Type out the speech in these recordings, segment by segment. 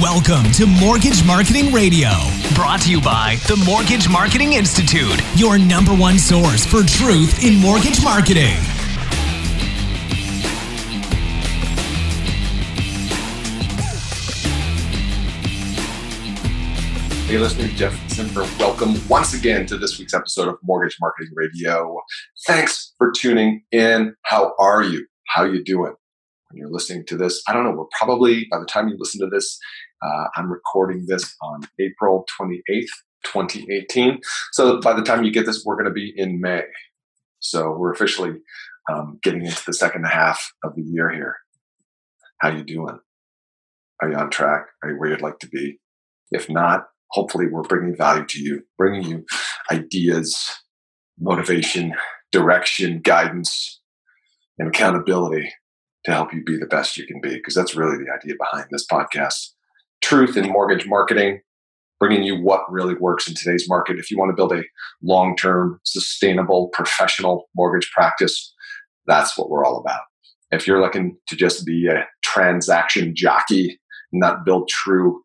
Welcome to Mortgage Marketing Radio, brought to you by the Mortgage Marketing Institute, your number one source for truth in mortgage marketing. Hey, listener, Jeff Simper. Welcome once again to this week's episode of Mortgage Marketing Radio. Thanks for tuning in. How are you? How you doing? When you're listening to this, I don't know. We're probably by the time you listen to this, uh, I'm recording this on April 28th, 2018. So by the time you get this, we're going to be in May. So we're officially um, getting into the second half of the year here. How you doing? Are you on track? Are you where you'd like to be? If not, hopefully we're bringing value to you, bringing you ideas, motivation, direction, guidance, and accountability to help you be the best you can be. Because that's really the idea behind this podcast. Truth in mortgage marketing, bringing you what really works in today's market. If you want to build a long term, sustainable, professional mortgage practice, that's what we're all about. If you're looking to just be a transaction jockey, not build true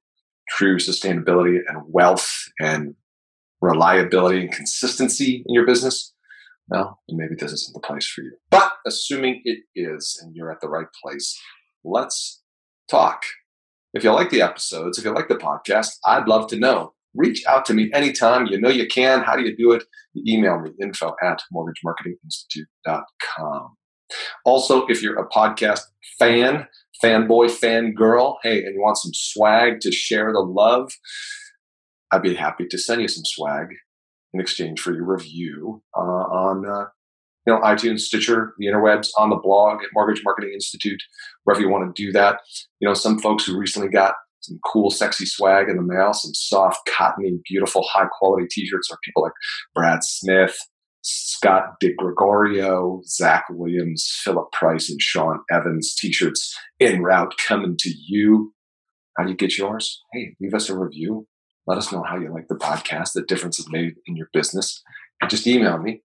true sustainability and wealth and reliability and consistency in your business, well, maybe this isn't the place for you. But assuming it is and you're at the right place, let's talk. If you like the episodes, if you like the podcast, I'd love to know. Reach out to me anytime. You know you can. How do you do it? You email me info at mortgagemarketinginstitute.com. Also, if you're a podcast fan, fanboy, fangirl, hey, and you want some swag to share the love, I'd be happy to send you some swag in exchange for your review uh, on uh, you know iTunes, Stitcher, the interwebs, on the blog at Mortgage Marketing Institute, wherever you want to do that. You know, some folks who recently got some cool, sexy swag in the mail, some soft, cottony, beautiful, high quality T-shirts are people like Brad Smith, Scott DeGregorio, Zach Williams, Philip Price, and Sean Evans t-shirts en route coming to you. How do you get yours? Hey, leave us a review. Let us know how you like the podcast, the difference it made in your business. And just email me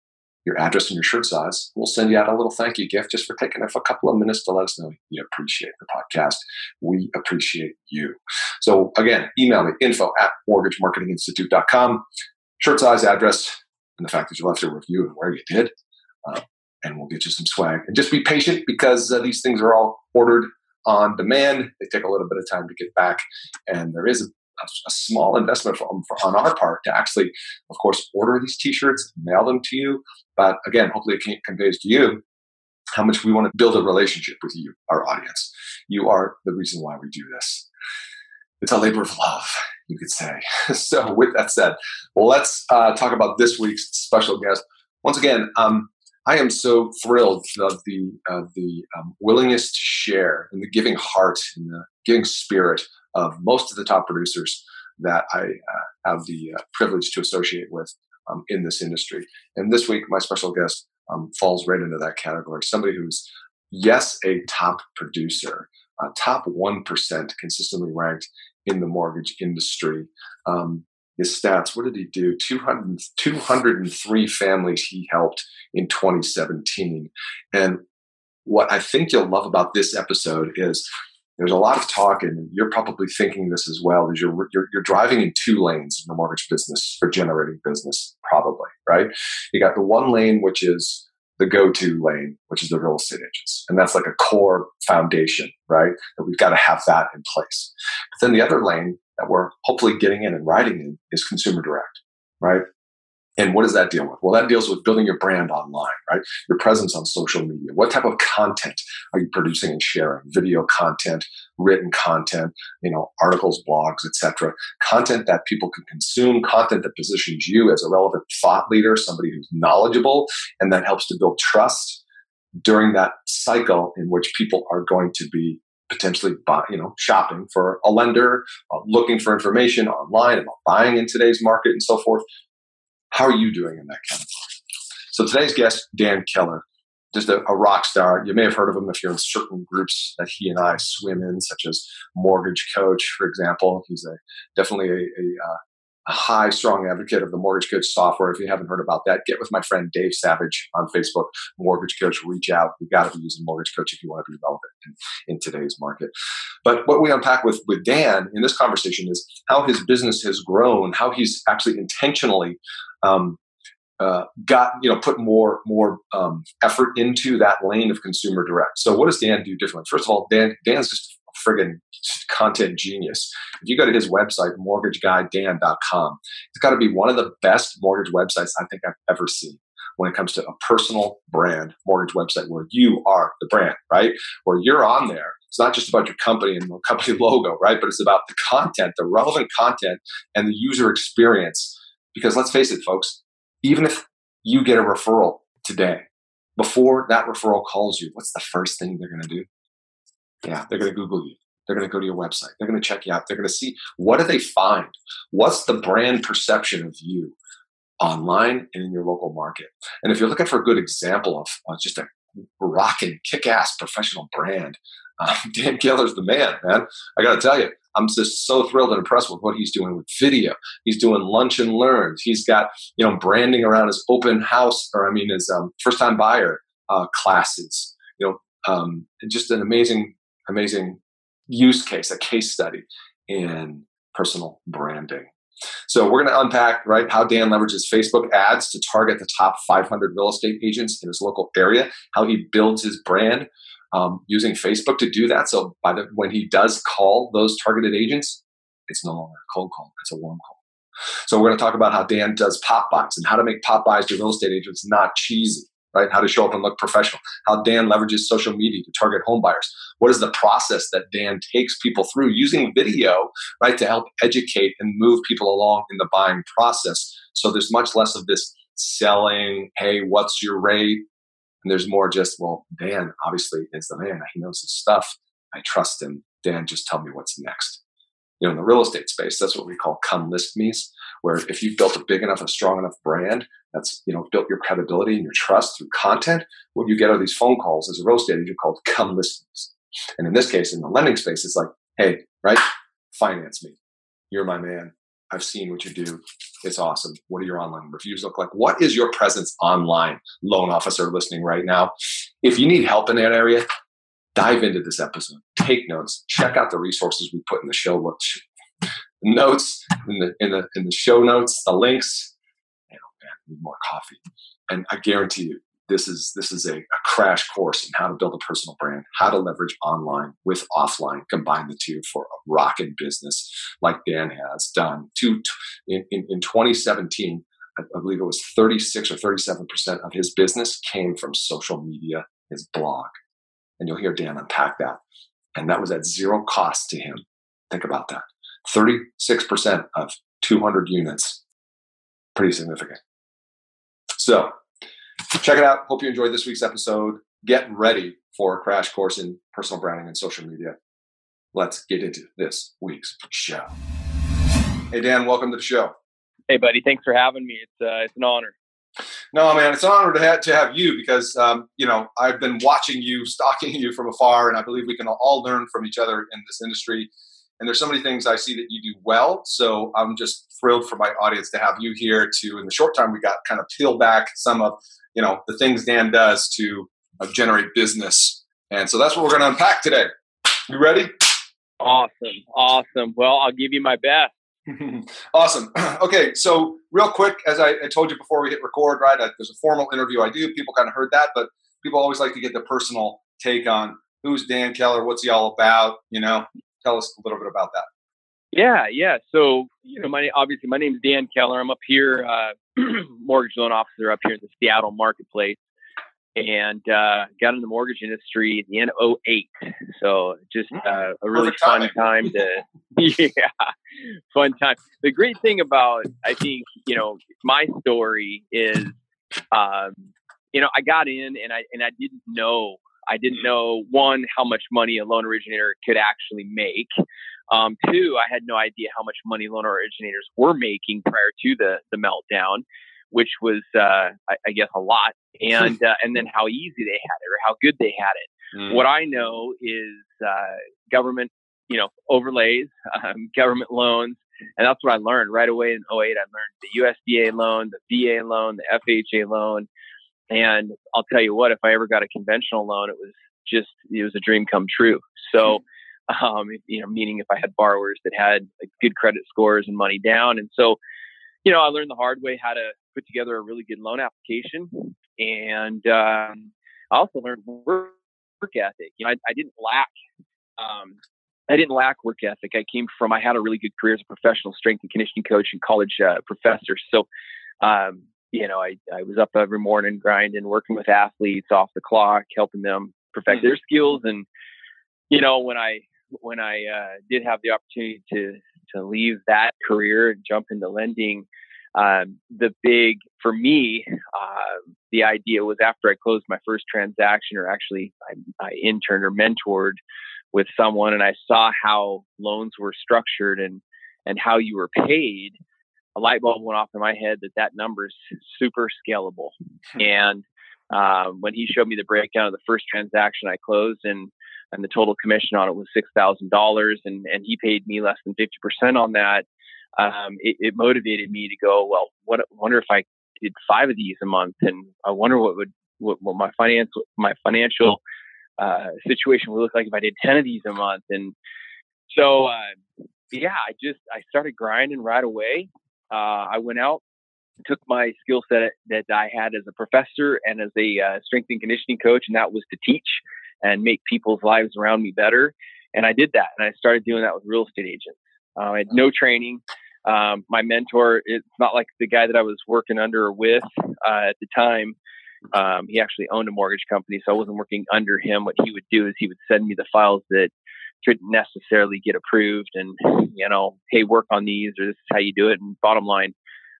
your address and your shirt size. We'll send you out a little thank you gift just for taking a couple of minutes to let us know you appreciate the podcast. We appreciate you. So again, email me info at mortgagemarketinginstitute.com. Shirt size, address, and the fact that you left a review and where you did. Uh, and we'll get you some swag. And just be patient because uh, these things are all ordered on demand. They take a little bit of time to get back, and there is a, a small investment for, for, on our part to actually, of course, order these T-shirts, mail them to you. But again, hopefully, it conveys to you how much we want to build a relationship with you, our audience. You are the reason why we do this. It's a labor of love, you could say. so, with that said, let's uh, talk about this week's special guest. Once again, um, I am so thrilled of the of the um, willingness to share and the giving heart and the giving spirit of most of the top producers that I uh, have the uh, privilege to associate with um, in this industry. And this week, my special guest um, falls right into that category. Somebody who's yes, a top producer, uh, top one percent, consistently ranked in the mortgage industry. Um, his stats, what did he do? 200, 203 families he helped in 2017. And what I think you'll love about this episode is there's a lot of talk, and you're probably thinking this as well. Is you're, you're you're driving in two lanes in the mortgage business for generating business, probably right. You got the one lane which is the go-to lane, which is the real estate agents, and that's like a core foundation, right? That we've got to have that in place. But then the other lane that we're hopefully getting in and riding in is consumer direct, right? And what does that deal with? Well, that deals with building your brand online, right? Your presence on social media. What type of content are you producing and sharing? Video content, written content, you know, articles, blogs, etc. Content that people can consume, content that positions you as a relevant thought leader, somebody who's knowledgeable, and that helps to build trust during that cycle in which people are going to be potentially buy, you know shopping for a lender, uh, looking for information online about buying in today's market and so forth. How are you doing in that category? So today's guest, Dan Keller, just a, a, rock star. You may have heard of him if you're in certain groups that he and I swim in, such as Mortgage Coach, for example. He's a definitely a, a, uh, a, high, strong advocate of the Mortgage Coach software. If you haven't heard about that, get with my friend Dave Savage on Facebook. Mortgage Coach, reach out. You got to be using Mortgage Coach if you want to be relevant in, in today's market. But what we unpack with with Dan in this conversation is how his business has grown, how he's actually intentionally um, uh, got you know put more more um, effort into that lane of consumer direct. So what does Dan do differently? First of all, Dan Dan's just a friggin' content genius. If you go to his website, mortgageguydan.com, it's got to be one of the best mortgage websites I think I've ever seen when it comes to a personal brand mortgage website where you are the brand, right? Where you're on there. It's not just about your company and the company logo, right? But it's about the content, the relevant content, and the user experience because let's face it, folks, even if you get a referral today, before that referral calls you, what's the first thing they're going to do? Yeah, they're going to Google you. They're going to go to your website. They're going to check you out. They're going to see what do they find? What's the brand perception of you online and in your local market? And if you're looking for a good example of uh, just a rocking, kick-ass professional brand, Dan Keller's the man, man. I got to tell you, I'm just so thrilled and impressed with what he's doing with video. He's doing lunch and learns. He's got you know branding around his open house, or I mean his um, first time buyer uh, classes. You know, um, just an amazing, amazing use case, a case study in personal branding. So we're going to unpack right how Dan leverages Facebook ads to target the top 500 real estate agents in his local area, how he builds his brand, um, using Facebook to do that. So by the when he does call those targeted agents, it's no longer a cold call; it's a warm call. So we're going to talk about how Dan does pop buys and how to make pop buys to real estate agents not cheesy, right? How to show up and look professional. How Dan leverages social media to target home buyers. What is the process that Dan takes people through using video, right, to help educate and move people along in the buying process? So there's much less of this selling, hey, what's your rate? And there's more just, well, Dan obviously is the man. He knows his stuff. I trust him. Dan, just tell me what's next. You know, in the real estate space, that's what we call come list me's, where if you've built a big enough, a strong enough brand that's, you know, built your credibility and your trust through content, what you get are these phone calls as a real estate agent called come list me's. And in this case, in the lending space, it's like, hey, right? Finance me. You're my man. I've seen what you do. It's awesome. What do your online reviews look like? What is your presence online, loan officer listening right now? If you need help in that area, dive into this episode. Take notes. Check out the resources we put in the show notes in the in the in the show notes, the links. Oh man, need more coffee. And I guarantee you, this is this is a, a, crash course in how to build a personal brand, how to leverage online with offline, combine the two for a rocking business like Dan has done. To in, in, in 2017, I, I believe it was 36 or 37 percent of his business came from social media, his blog, and you'll hear Dan unpack that. And that was at zero cost to him. Think about that. 36 percent of 200 units, pretty significant. So check it out. Hope you enjoyed this week's episode. Get ready for a crash course in personal branding and social media. Let's get into this week's show. Hey, Dan, welcome to the show. Hey, buddy. Thanks for having me. It's uh, it's an honor. No, man, it's an honor to have, to have you because um, you know I've been watching you, stalking you from afar, and I believe we can all learn from each other in this industry. And there's so many things I see that you do well. So I'm just thrilled for my audience to have you here to, in the short time we got, kind of peel back some of you know the things Dan does to uh, generate business. And so that's what we're going to unpack today. You ready? Awesome, awesome. Well, I'll give you my best. awesome. okay, so real quick, as I, I, told you before we hit record, right? I, there's a formal interview I do. People kind of heard that, but people always like to get the personal take on who's Dan Keller, what's he all about. You know, tell us a little bit about that. Yeah, yeah. So you know, my obviously my name is Dan Keller. I'm up here, uh, mortgage loan officer up here in the Seattle marketplace and uh, got in the mortgage industry at the end of 08. So just mm, uh, a really fun time to, yeah, fun time. The great thing about, I think, you know, my story is, um, you know, I got in and I, and I didn't know, I didn't know one, how much money a loan originator could actually make. Um, two, I had no idea how much money loan originators were making prior to the, the meltdown which was, uh, I, I, guess, a lot, and uh, and then how easy they had it or how good they had it. Mm. What I know is uh, government, you know, overlays, um, government loans, and that's what I learned right away in 08. I learned the USDA loan, the VA loan, the FHA loan, and I'll tell you what, if I ever got a conventional loan, it was just it was a dream come true. So. Um, you know, meaning if I had borrowers that had good credit scores and money down, and so you know, I learned the hard way how to put together a really good loan application, and um, I also learned work, work ethic. You know, I, I didn't lack. Um, I didn't lack work ethic. I came from. I had a really good career as a professional strength and conditioning coach and college uh, professor. So, um, you know, I, I was up every morning grinding, working with athletes off the clock, helping them perfect mm-hmm. their skills. And you know, when I when I uh, did have the opportunity to to leave that career and jump into lending, um, the big for me, uh, the idea was after I closed my first transaction, or actually I, I interned or mentored with someone, and I saw how loans were structured and and how you were paid. A light bulb went off in my head that that number is super scalable. Hmm. and um, when he showed me the breakdown of the first transaction I closed, and and the total commission on it was six thousand dollars, and and he paid me less than fifty percent on that. Um, it, it, motivated me to go. Well, what wonder if I did five of these a month, and I wonder what would what, what my finance my financial uh, situation would look like if I did ten of these a month. And so, uh, yeah, I just I started grinding right away. Uh, I went out, took my skill set that I had as a professor and as a uh, strength and conditioning coach, and that was to teach and make people's lives around me better. And I did that, and I started doing that with real estate agents. Uh, I had no training. Um, my mentor, it's not like the guy that I was working under or with uh, at the time. Um, he actually owned a mortgage company, so I wasn't working under him. What he would do is he would send me the files that couldn't necessarily get approved, and you know, hey, work on these, or this is how you do it. And bottom line,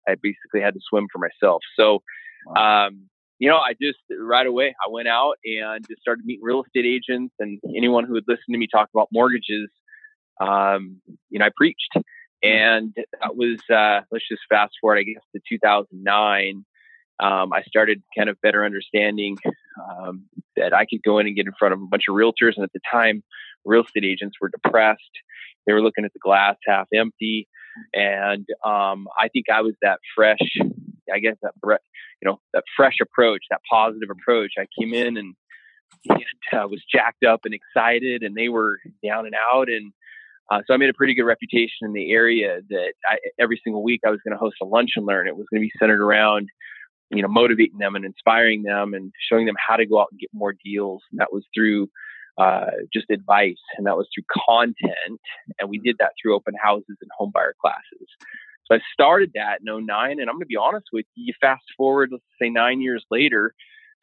I basically had to swim for myself. So, um, you know, I just right away I went out and just started meeting real estate agents and anyone who would listen to me talk about mortgages. Um, you know, I preached, hmm. and that was uh, let's just fast forward, I guess, to 2009. Um, I started kind of better understanding um, that I could go in and get in front of a bunch of realtors, and at the time, real estate agents were depressed. They were looking at the glass half empty, and um, I think I was that fresh I guess that you know that fresh approach, that positive approach. I came in and, and uh, was jacked up and excited, and they were down and out, and uh, so I made a pretty good reputation in the area. That I, every single week I was going to host a lunch and learn. It was going to be centered around you know motivating them and inspiring them and showing them how to go out and get more deals. And that was through uh, just advice, and that was through content, and we did that through open houses and home buyer classes. So I started that in 09, and I'm going to be honest with you. You fast forward, let's say nine years later,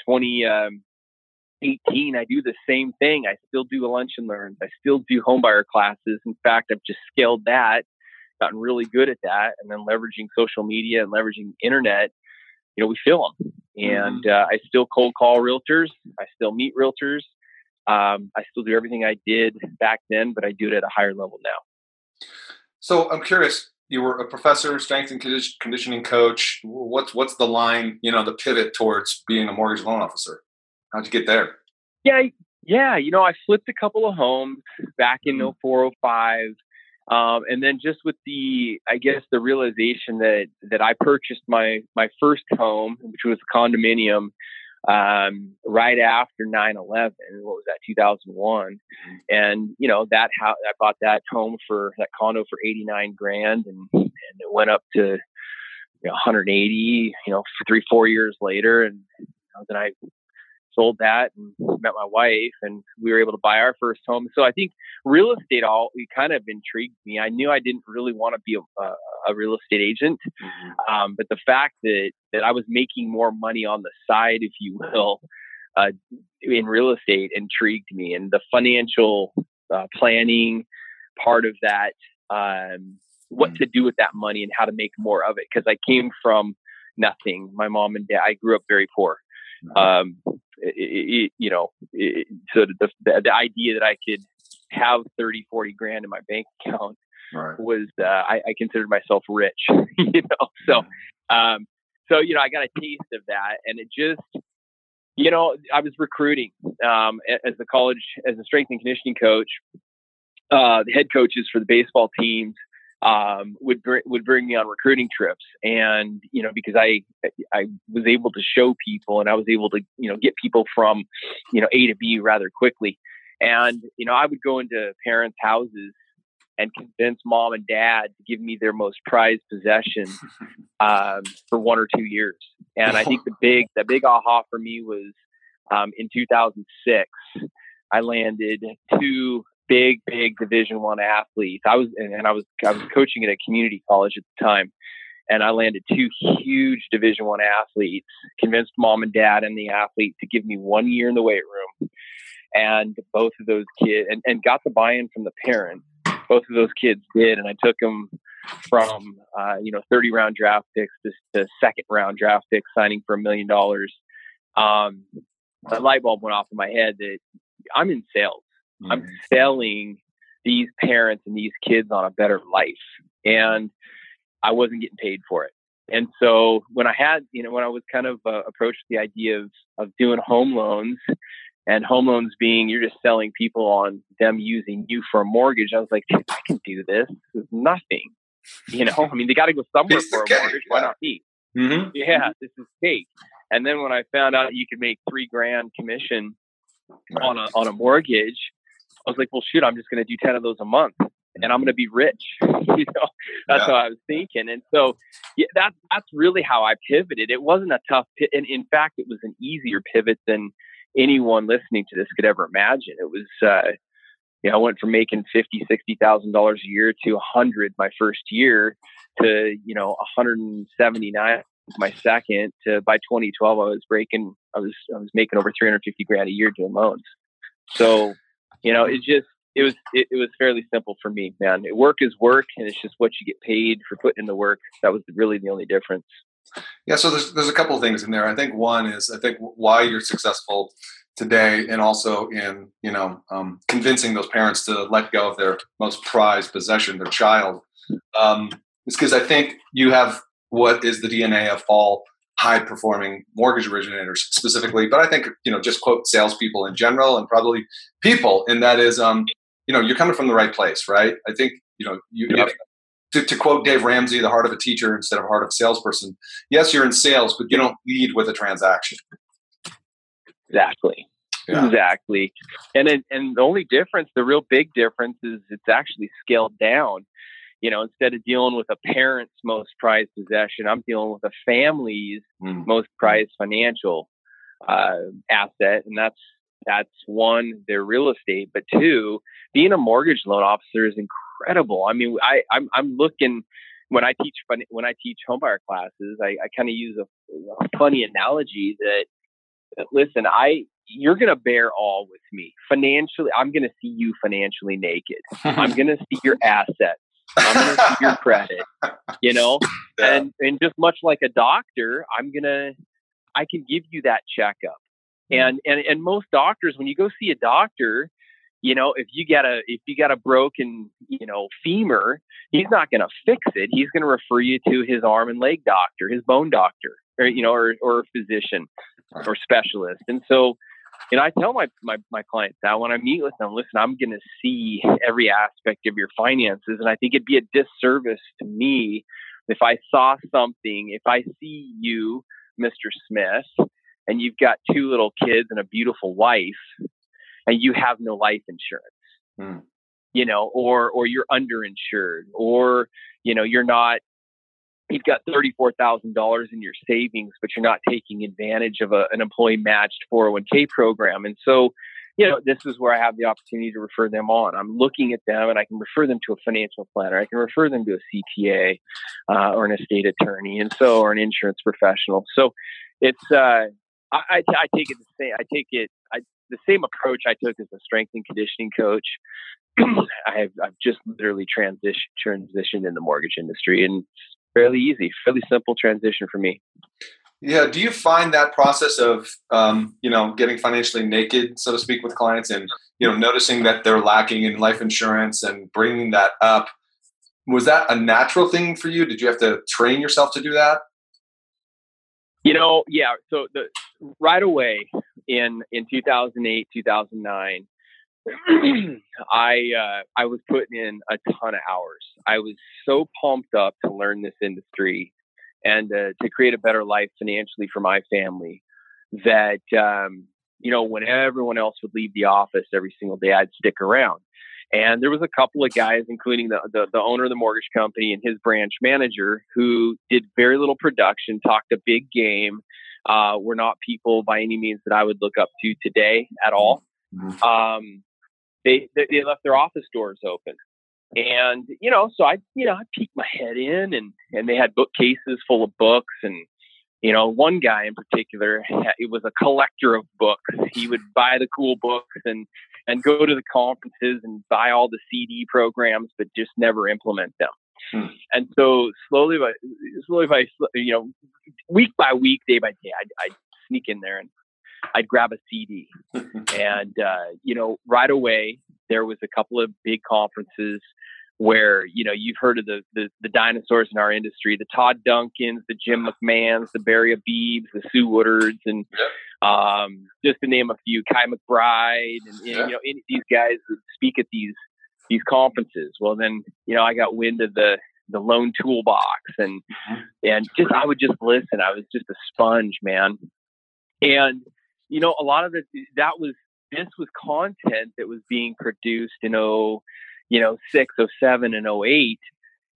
2018, um, I do the same thing. I still do a lunch and learns. I still do homebuyer classes. In fact, I've just scaled that, gotten really good at that, and then leveraging social media and leveraging internet. You know, we fill them, and mm-hmm. uh, I still cold call realtors. I still meet realtors. Um, I still do everything I did back then, but I do it at a higher level now. So I'm curious, you were a professor, strength and conditioning coach. What's what's the line? You know, the pivot towards being a mortgage loan officer. How'd you get there? Yeah, yeah. You know, I flipped a couple of homes back in mm-hmm. 0405. Um, and then just with the, I guess the realization that that I purchased my my first home, which was a condominium, um, right after 9-11 what was that 2001 and you know that how i bought that home for that condo for 89 grand and and it went up to you know, 180 you know three four years later. And you know, then i sold that and met my wife and we were able to buy our first home. So i think real estate all it kind of intrigued me. I knew i didn't really want to be a, a, a real estate agent. Mm-hmm. um, but the fact that that i was making more money on the side if you will uh, in real estate intrigued me and the financial uh, planning part of that um, what mm-hmm. to do with that money and how to make more of it because i came from nothing my mom and dad i grew up very poor mm-hmm. um, it, it, you know, it, so the, the, the idea that I could have 30, 40 grand in my bank account right. was, uh, I, I, considered myself rich, you know? So, um, so, you know, I got a taste of that and it just, you know, I was recruiting, um, as a college, as a strength and conditioning coach, uh, the head coaches for the baseball teams, um, would br- would bring me on recruiting trips, and you know because I I was able to show people, and I was able to you know get people from you know A to B rather quickly, and you know I would go into parents' houses and convince mom and dad to give me their most prized possession um, for one or two years, and I think the big the big aha for me was um, in 2006. I landed two big, big Division One athletes. I was, and, I was, I was coaching at a community college at the time, and I landed two huge Division One athletes. Convinced mom and dad and the athlete to give me one year in the weight room, and both of those kids, and, and got the buy-in from the parents. Both of those kids did, and I took them from uh, you know 30 round draft picks to, to second round draft picks, signing for a million dollars. Um, a light bulb went off in my head that I'm in sales. Mm-hmm. I'm selling these parents and these kids on a better life. And I wasn't getting paid for it. And so when I had, you know, when I was kind of uh, approached the idea of, of doing home loans and home loans being you're just selling people on them using you for a mortgage, I was like, I can do this. This is nothing. You know, I mean, they got to go somewhere for a mortgage. Why not me? Mm-hmm. Yeah, this is cake. And then when I found out you could make three grand commission right. on a on a mortgage, I was like, well, shoot, I'm just going to do 10 of those a month and I'm going to be rich. you know, that's yeah. what I was thinking. And so yeah, that, that's really how I pivoted. It wasn't a tough. And in fact, it was an easier pivot than anyone listening to this could ever imagine. It was, uh, you know, I went from making fifty, sixty thousand dollars a year to a hundred my first year to, you know, 179 my second to by 2012, I was breaking, I was, I was making over 350 grand a year doing loans. So you know, it just it was it, it, was fairly simple for me, man. Work is work, and it's just what you get paid for putting in the work. That was really the only difference. Yeah, so there's there's a couple of things in there. I think one is I think why you're successful today, and also in you know um, convincing those parents to let go of their most prized possession, their child, um, is because I think you have what is the DNA of all high performing mortgage originators specifically, but I think you know just quote salespeople in general and probably people, and that is um you know you're coming from the right place, right? I think you know you. Yep. To, to quote Dave Ramsey, the heart of a teacher instead of heart of a salesperson. Yes, you're in sales, but you don't lead with a transaction. Exactly. Yeah. Exactly. And it, and the only difference, the real big difference is it's actually scaled down you know, instead of dealing with a parent's most prized possession, I'm dealing with a family's mm. most prized financial uh, asset, and that's that's one their real estate, but two, being a mortgage loan officer is incredible. I mean, I I'm, I'm looking when I teach when I teach homebuyer classes, I, I kind of use a, a funny analogy that listen, I you're going to bear all with me financially. I'm going to see you financially naked. I'm going to see your assets. I'm going to see your credit, you know, yeah. and and just much like a doctor, I'm gonna, I can give you that checkup, mm-hmm. and and and most doctors, when you go see a doctor, you know, if you got a if you got a broken, you know, femur, he's not going to fix it. He's going to refer you to his arm and leg doctor, his bone doctor, or you know, or or physician or specialist, and so and I tell my, my, my clients that when I meet with them, listen, I'm going to see every aspect of your finances. And I think it'd be a disservice to me if I saw something, if I see you, Mr. Smith, and you've got two little kids and a beautiful wife, and you have no life insurance. Mm. You know, or or you're underinsured, or you know you're not you've got $34,000 in your savings, but you're not taking advantage of a, an employee matched 401k program. And so, you know, this is where I have the opportunity to refer them on. I'm looking at them and I can refer them to a financial planner. I can refer them to a CPA uh, or an estate attorney and so, or an insurance professional. So it's, uh, I, I, I take it the same. I take it the same approach I took as a strength and conditioning coach. I have I've just literally transition transitioned in the mortgage industry, and fairly easy, fairly simple transition for me. Yeah. Do you find that process of, um, you know, getting financially naked, so to speak, with clients and, you know, noticing that they're lacking in life insurance and bringing that up, was that a natural thing for you? Did you have to train yourself to do that? You know, yeah. So the right away in in 2008, 2009, I uh, I was putting in a ton of hours. I was so pumped up to learn this industry and uh, to create a better life financially for my family that um, you know when everyone else would leave the office every single day, I'd stick around. And there was a couple of guys, including the, the, the owner of the mortgage company and his branch manager, who did very little production, talked a big game. Uh, were not people by any means that I would look up to today at all. Mm-hmm. Um, they, they left their office doors open. And, you know, so I, you know, I peeked my head in and, and they had bookcases full of books. And, you know, one guy in particular, it was a collector of books. He would buy the cool books and, and go to the conferences and buy all the CD programs, but just never implement them. Hmm. And so slowly by slowly by you know week by week, day by day, I'd, I'd sneak in there and I'd grab a CD. and, uh, you know, right away, there was a couple of big conferences where, you know, you've heard of the, the, the dinosaurs in our industry, the Todd Duncans, the Jim McMahons, the Barry Habibs, the Sue Woodards, and um, just to name a few, Kai McBride, and, and you know, any, these guys that speak at these these conferences. Well, then, you know, I got wind of the the Loan Toolbox and mm-hmm. and just I would just listen. I was just a sponge, man. And you know, a lot of it that was this was content that was being produced in oh, you know, six, oh seven, and oh eight,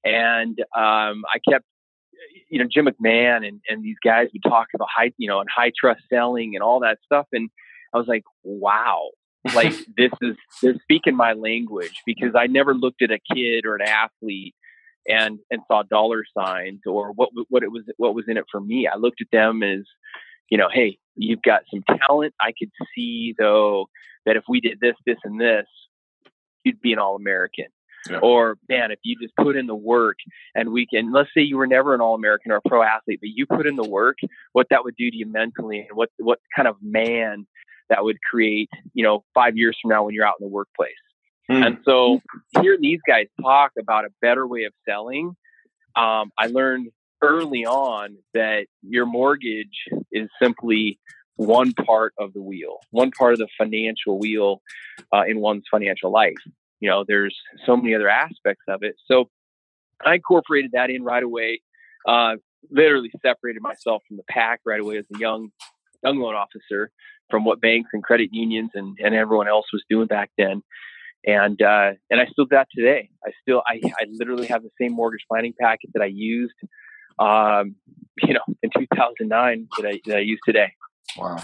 and um, I kept, you know, Jim McMahon and and these guys would talk about high, you know, and high trust selling and all that stuff, and I was like, wow, like this is they're speaking my language because I never looked at a kid or an athlete and and saw dollar signs or what what it was what was in it for me. I looked at them as you know, hey, you've got some talent. I could see though that if we did this, this, and this, you'd be an All American. Yeah. Or man, if you just put in the work and we can, let's say you were never an All American or a pro athlete, but you put in the work, what that would do to you mentally, and what what kind of man that would create, you know, five years from now when you're out in the workplace. Mm. And so hearing these guys talk about a better way of selling, um, I learned early on that your mortgage is simply one part of the wheel, one part of the financial wheel uh, in one's financial life. You know, there's so many other aspects of it. So I incorporated that in right away. Uh, literally separated myself from the pack right away as a young young loan officer from what banks and credit unions and, and everyone else was doing back then. And uh, and I still do that today. I still I, I literally have the same mortgage planning packet that I used um, you know, in 2009 that I, that I use today. Wow.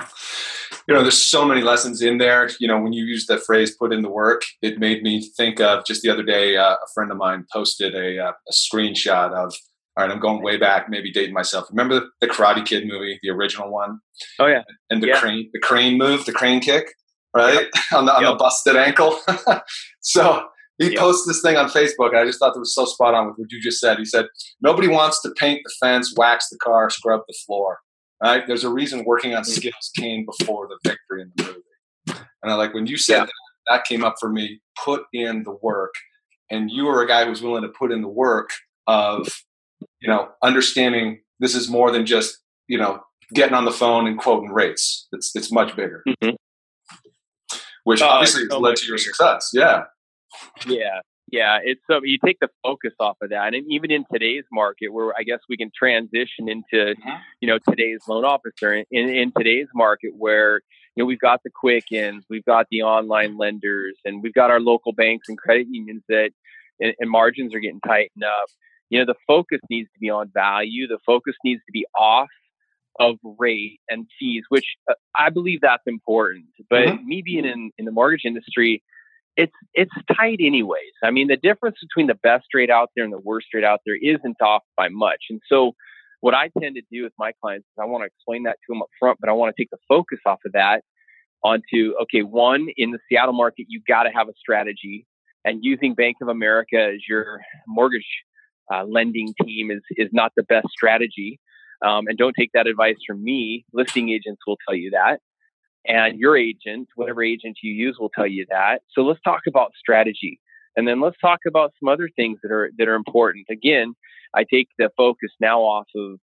You know, there's so many lessons in there. You know, when you use the phrase put in the work, it made me think of just the other day, uh, a friend of mine posted a, uh, a screenshot of, all right, I'm going way back, maybe dating myself. Remember the, the Karate Kid movie, the original one? Oh, yeah. And the yeah. crane, the crane move, the crane kick, right? Yep. on, the, on yep. the busted ankle. so he yeah. posted this thing on Facebook, and I just thought it was so spot on with what you just said. He said, Nobody wants to paint the fence, wax the car, scrub the floor. Right? There's a reason working on mm. skills came before the victory in the movie. And I like when you said that, that came up for me. Put in the work, and you were a guy who's willing to put in the work of, you know, understanding this is more than just you know getting on the phone and quoting rates. It's it's much bigger, mm-hmm. which uh, obviously has led to your success. Yeah, yeah, Yeah, it's so you take the focus off of that, and even in today's market, where I guess we can transition into, mm-hmm. you know, today's loan officer in, in today's market, where you know we've got the Quickens, we've got the online lenders, and we've got our local banks and credit unions that, and, and margins are getting tightened up. You know, the focus needs to be on value. The focus needs to be off of rate and fees, which uh, I believe that's important. But mm-hmm. me being in, in the mortgage industry, it's it's tight anyways. I mean, the difference between the best rate out there and the worst rate out there isn't off by much. And so, what I tend to do with my clients is I want to explain that to them up front, but I want to take the focus off of that onto okay, one in the Seattle market, you've got to have a strategy, and using Bank of America as your mortgage uh, lending team is is not the best strategy. Um, and don't take that advice from me. Listing agents will tell you that and your agent, whatever agent you use, will tell you that. So let's talk about strategy, and then let's talk about some other things that are that are important. Again, I take the focus now off of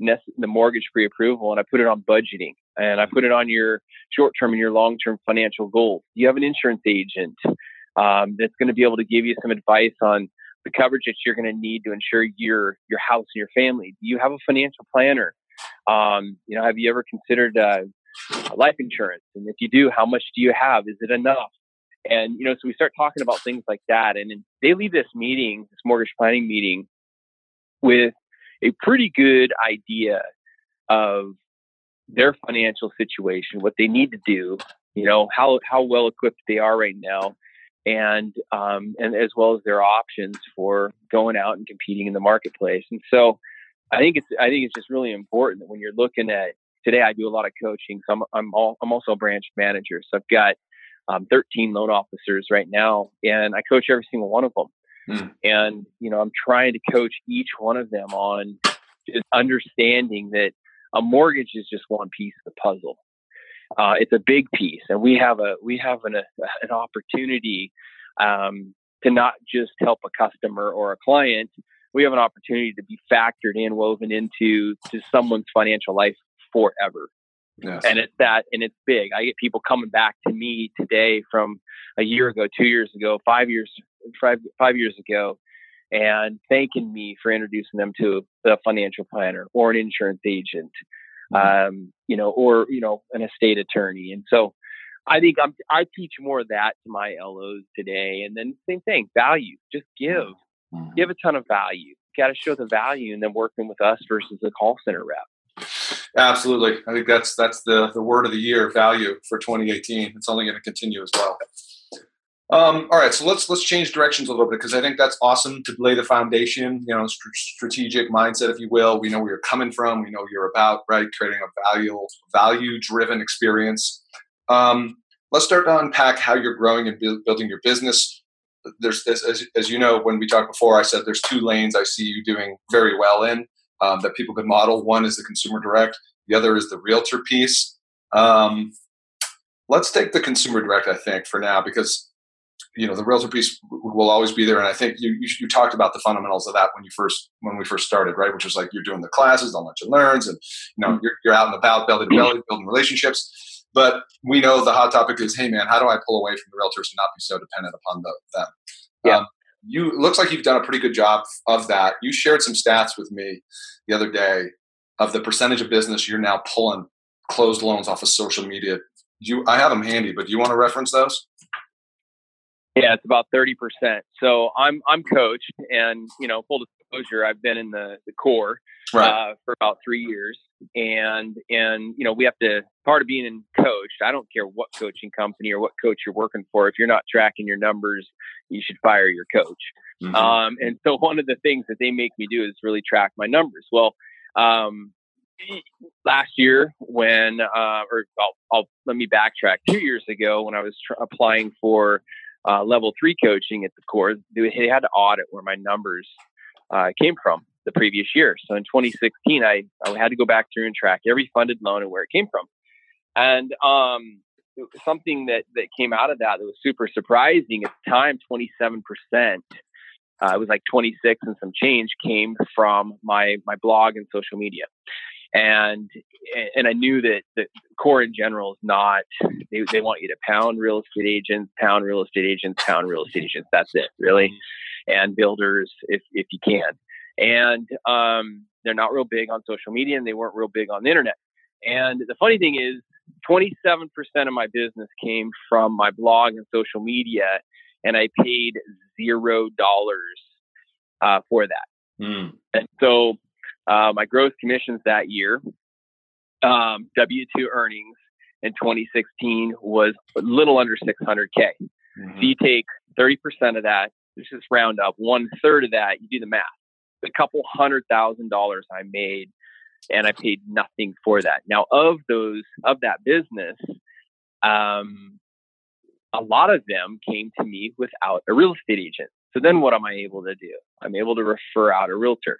the mortgage pre-approval and I put it on budgeting and I put it on your short-term and your long-term financial goals. You have an insurance agent um, that's going to be able to give you some advice on the coverage that you're going to need to insure your your house and your family. Do you have a financial planner? Um, you know, have you ever considered uh, life insurance? And if you do, how much do you have? Is it enough? And, you know, so we start talking about things like that. And they leave this meeting, this mortgage planning meeting, with a pretty good idea of their financial situation, what they need to do, you know, how, how well equipped they are right now, and, um, and as well as their options for going out and competing in the marketplace. And so I think it's, I think it's just really important that when you're looking at today I do a lot of coaching. So I'm I'm, all, I'm also a branch manager. So I've got um, 13 loan officers right now, and I coach every single one of them. Mm. And you know, I'm trying to coach each one of them on just understanding that a mortgage is just one piece of the puzzle. Uh, it's a big piece, and we have a we have an a, an opportunity um, to not just help a customer or a client. We have an opportunity to be factored in, woven into to someone's financial life forever. Yes. And it's that, and it's big. I get people coming back to me today from a year ago, two years ago, five years, five, five years ago, and thanking me for introducing them to a financial planner or an insurance agent. Um, you know, or you know, an estate attorney. And so, I think I'm, I teach more of that to my LOs today. And then same thing, value. Just give, mm-hmm. give a ton of value. Got to show the value, and then working with us versus a call center rep. Absolutely. I think that's that's the the word of the year value for 2018. It's only going to continue as well. Um, all right, so let's let's change directions a little bit because I think that's awesome to lay the foundation, you know, st- strategic mindset, if you will. We know where you're coming from. We know you're about right creating a value value driven experience. Um, let's start to unpack how you're growing and bu- building your business. There's as, as, as you know when we talked before, I said there's two lanes I see you doing very well in um, that people can model. One is the consumer direct, the other is the realtor piece. Um, let's take the consumer direct, I think, for now, because you know the realtor piece will always be there, and I think you, you, you talked about the fundamentals of that when you first when we first started, right? Which was like you're doing the classes, they'll let you learn, and you know you're, you're out and about, belly to belly, building relationships. But we know the hot topic is, hey man, how do I pull away from the realtors and not be so dependent upon the, them? Yeah. Um, you looks like you've done a pretty good job of that. You shared some stats with me the other day of the percentage of business you're now pulling closed loans off of social media. You, I have them handy, but do you want to reference those? Yeah, it's about thirty percent. So I'm I'm coached, and you know, full disclosure, I've been in the the core right. uh, for about three years, and and you know, we have to part of being in coached. I don't care what coaching company or what coach you're working for. If you're not tracking your numbers, you should fire your coach. Mm-hmm. Um, and so one of the things that they make me do is really track my numbers. Well, um, last year when, uh, or I'll, I'll, let me backtrack. Two years ago when I was tr- applying for uh, level three coaching at the core, they had to audit where my numbers uh, came from the previous year. So in 2016, I, I had to go back through and track every funded loan and where it came from. And um, something that that came out of that that was super surprising at the time 27 percent uh, it was like 26 and some change came from my my blog and social media and and I knew that the core in general is not. They they want you to pound real estate agents, pound real estate agents, pound real estate agents. That's it, really, and builders if if you can. And um, they're not real big on social media, and they weren't real big on the internet. And the funny thing is, 27% of my business came from my blog and social media, and I paid zero dollars uh, for that. Mm. And so uh, my gross commissions that year, um, W 2 earnings in 2016 was a little under 600K. Mm-hmm. So you take 30% of that, let's just round up, one third of that, you do the math. A couple hundred thousand dollars I made and I paid nothing for that. Now, of those of that business, um, a lot of them came to me without a real estate agent. So then, what am I able to do? I'm able to refer out a realtor.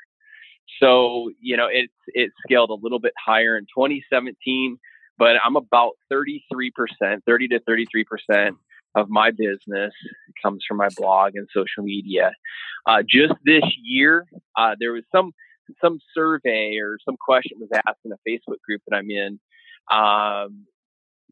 So you know, it's it scaled a little bit higher in 2017, but I'm about 33 percent, 30 to 33 percent of my business comes from my blog and social media. Uh, just this year, uh, there was some some survey or some question was asked in a Facebook group that I'm in um,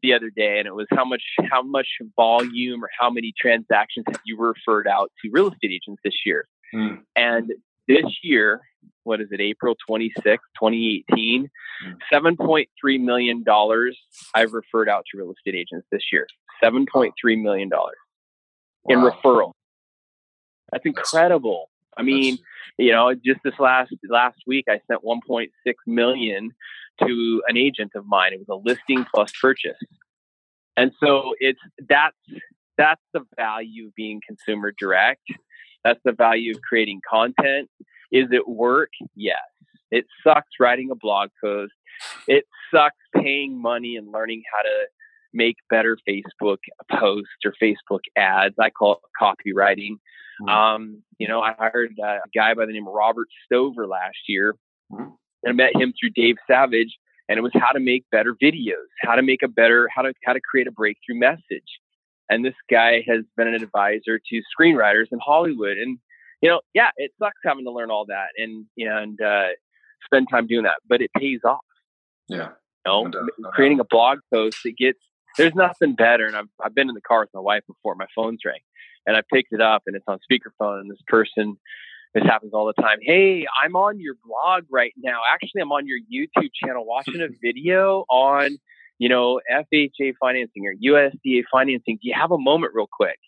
the other day, and it was how much how much volume or how many transactions have you referred out to real estate agents this year? Mm. And this year, what is it, April 26, 2018, mm. $7.3 million I've referred out to real estate agents this year. $7.3 million in wow. referral. That's incredible. I mean, you know, just this last last week, I sent 1.6 million to an agent of mine. It was a listing plus purchase, and so it's that's that's the value of being consumer direct. That's the value of creating content. Is it work? Yes. It sucks writing a blog post. It sucks paying money and learning how to make better Facebook posts or Facebook ads. I call it copywriting. Mm-hmm. Um, you know, I hired a guy by the name of Robert Stover last year, mm-hmm. and I met him through Dave Savage, and it was how to make better videos, how to make a better, how to how to create a breakthrough message. And this guy has been an advisor to screenwriters in Hollywood, and you know, yeah, it sucks having to learn all that and and uh, spend time doing that, but it pays off. Yeah. You know, no no creating a blog post that gets there's nothing better. And I've I've been in the car with my wife before my phone's rang, and I picked it up and it's on speakerphone and this person this happens all the time. Hey, I'm on your blog right now. Actually, I'm on your YouTube channel watching a video on, you know, FHA financing or USDA financing. Do you have a moment real quick?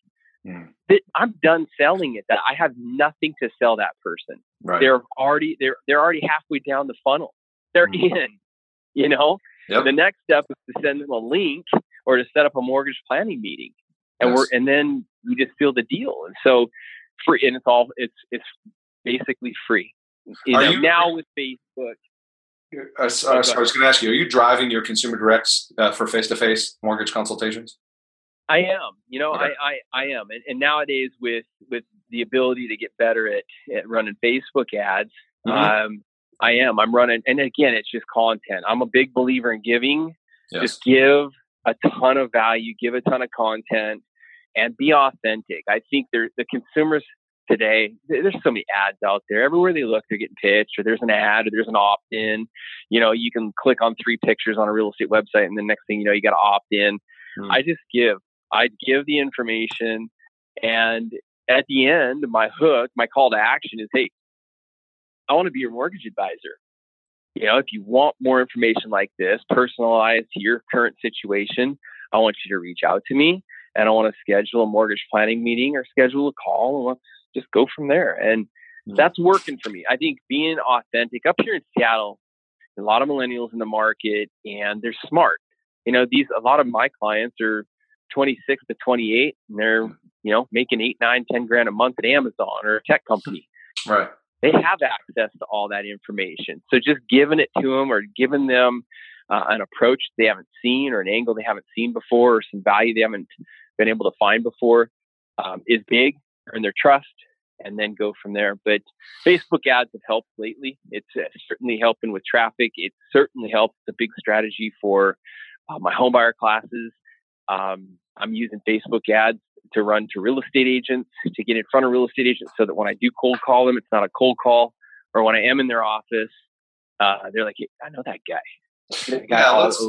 Mm. I'm done selling it. That I have nothing to sell that person. Right. They're already they're they're already halfway down the funnel. They're mm. in. You know. Yep. The next step is to send them a link or to set up a mortgage planning meeting and yes. we're and then you just feel the deal. And so free and it's all it's it's basically free. You know, you, now with Facebook. Uh, uh, I was going to ask you: Are you driving your consumer directs uh, for face-to-face mortgage consultations? I am. You know, okay. I, I I am, and, and, nowadays with with the ability to get better at, at running Facebook ads, mm-hmm. um, I am. I'm running, and again, it's just content. I'm a big believer in giving. Yes. Just give a ton of value, give a ton of content, and be authentic. I think there, the consumers today, there's so many ads out there. Everywhere they look, they're getting pitched, or there's an ad, or there's an opt in. You know, you can click on three pictures on a real estate website, and the next thing you know, you got to opt in. Mm. I just give. I give the information, and at the end, my hook, my call to action is, hey, I want to be your mortgage advisor. You know, if you want more information like this, personalized to your current situation, I want you to reach out to me and I want to schedule a mortgage planning meeting or schedule a call and let's just go from there. And mm-hmm. that's working for me. I think being authentic up here in Seattle, a lot of millennials in the market and they're smart. You know, these a lot of my clients are 26 to 28 and they're, you know, making eight, nine, 10 grand a month at Amazon or a tech company. Right. They have access to all that information. So just giving it to them or giving them uh, an approach they haven't seen or an angle they haven't seen before or some value they haven't been able to find before um, is big, earn their trust, and then go from there. But Facebook ads have helped lately. It's uh, certainly helping with traffic. It certainly helps. It's a big strategy for uh, my homebuyer classes. Um, I'm using Facebook ads to run to real estate agents to get in front of real estate agents so that when I do cold call them, it's not a cold call, or when I am in their office, uh, they're like, I know that guy. Yeah, let's,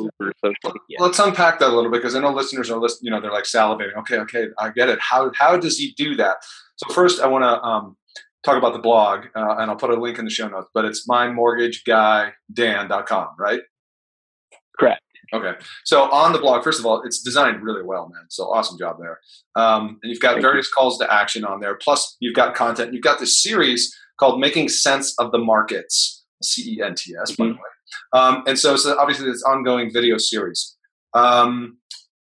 let's unpack that a little bit because I know listeners are listening. You know, they're like salivating. Okay, okay, I get it. How how does he do that? So first, I want to um, talk about the blog, uh, and I'll put a link in the show notes. But it's mymortgageguydan.com, right? Correct. Okay. So on the blog, first of all, it's designed really well, man. So awesome job there. Um, and you've got Thank various you. calls to action on there. Plus, you've got content. You've got this series called "Making Sense of the Markets," C E N T S, by mm-hmm. the way. Um, and so, so obviously, this ongoing video series. Um,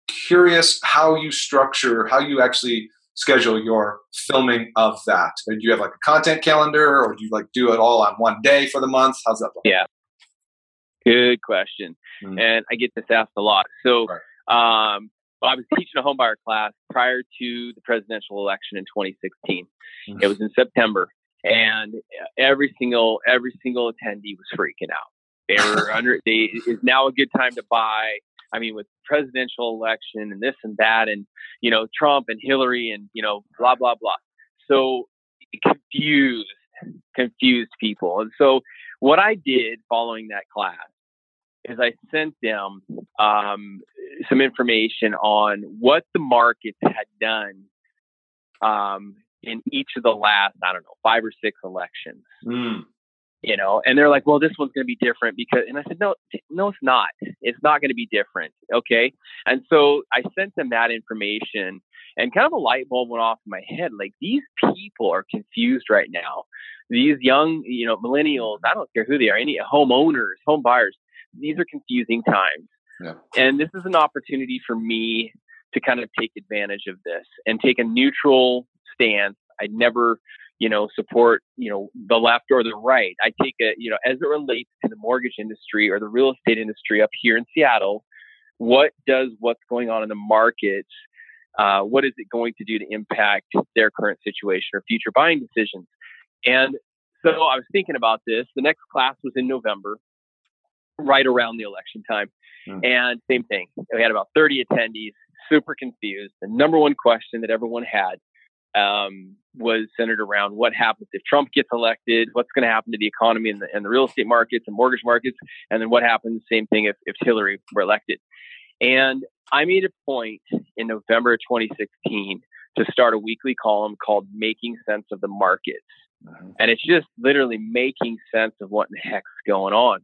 curious how you structure, how you actually schedule your filming of that. Do you have like a content calendar, or do you like do it all on one day for the month? How's that? Look? Yeah, good question, mm-hmm. and I get this asked a lot. So, right. um, I was teaching a homebuyer class prior to the presidential election in 2016. Mm-hmm. It was in September, and every single every single attendee was freaking out. They were under. They is now a good time to buy. I mean, with presidential election and this and that, and you know Trump and Hillary and you know blah blah blah. So confused, confused people. And so what I did following that class is I sent them um, some information on what the markets had done um, in each of the last, I don't know, five or six elections. Mm you know and they're like well this one's going to be different because and i said no no it's not. It's not going to be different okay? And so i sent them that information and kind of a light bulb went off in my head like these people are confused right now. These young you know millennials i don't care who they are any homeowners home buyers these are confusing times. Yeah. and this is an opportunity for me to kind of take advantage of this and take a neutral stance. I never you know, support, you know, the left or the right. I take it, you know, as it relates to the mortgage industry or the real estate industry up here in Seattle, what does what's going on in the markets, uh, what is it going to do to impact their current situation or future buying decisions? And so I was thinking about this. The next class was in November, right around the election time. Mm. And same thing. We had about 30 attendees, super confused. The number one question that everyone had um, was centered around what happens if Trump gets elected, what's going to happen to the economy and the, and the real estate markets and mortgage markets, and then what happens, same thing if, if Hillary were elected. And I made a point in November of 2016 to start a weekly column called Making Sense of the Markets. Mm-hmm. And it's just literally making sense of what in the heck's going on.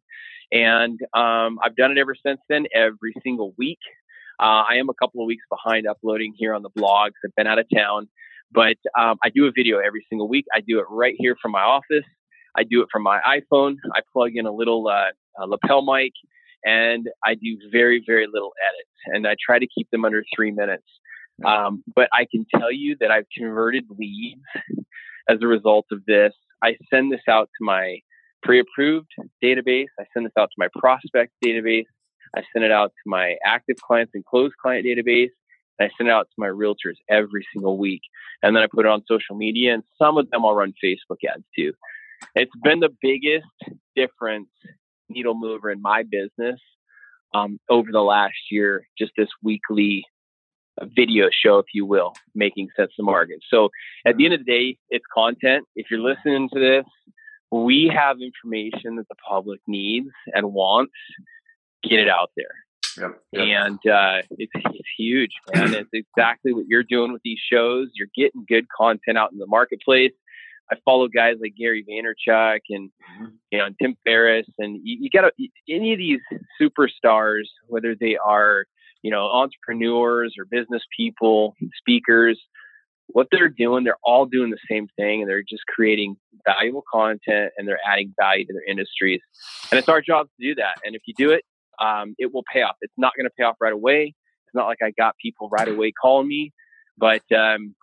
And um, I've done it ever since then, every single week. Uh, I am a couple of weeks behind uploading here on the blogs. I've been out of town. But um, I do a video every single week. I do it right here from my office. I do it from my iPhone. I plug in a little uh, a lapel mic, and I do very very little edits, and I try to keep them under three minutes. Um, but I can tell you that I've converted leads as a result of this. I send this out to my pre-approved database. I send this out to my prospect database. I send it out to my active clients and closed client database. I send it out to my realtors every single week. And then I put it on social media, and some of them I'll run Facebook ads too. It's been the biggest difference, needle mover in my business um, over the last year, just this weekly video show, if you will, making sense of market. So at the end of the day, it's content. If you're listening to this, we have information that the public needs and wants. Get it out there. Yep, yep. And uh, it's, it's huge, man. it's exactly what you're doing with these shows. You're getting good content out in the marketplace. I follow guys like Gary Vaynerchuk and mm-hmm. you know and Tim Ferriss, and you, you got any of these superstars, whether they are you know entrepreneurs or business people, speakers, what they're doing, they're all doing the same thing, and they're just creating valuable content and they're adding value to their industries. And it's our job to do that. And if you do it, um, it will pay off. It's not going to pay off right away. It's not like I got people right away calling me, but um,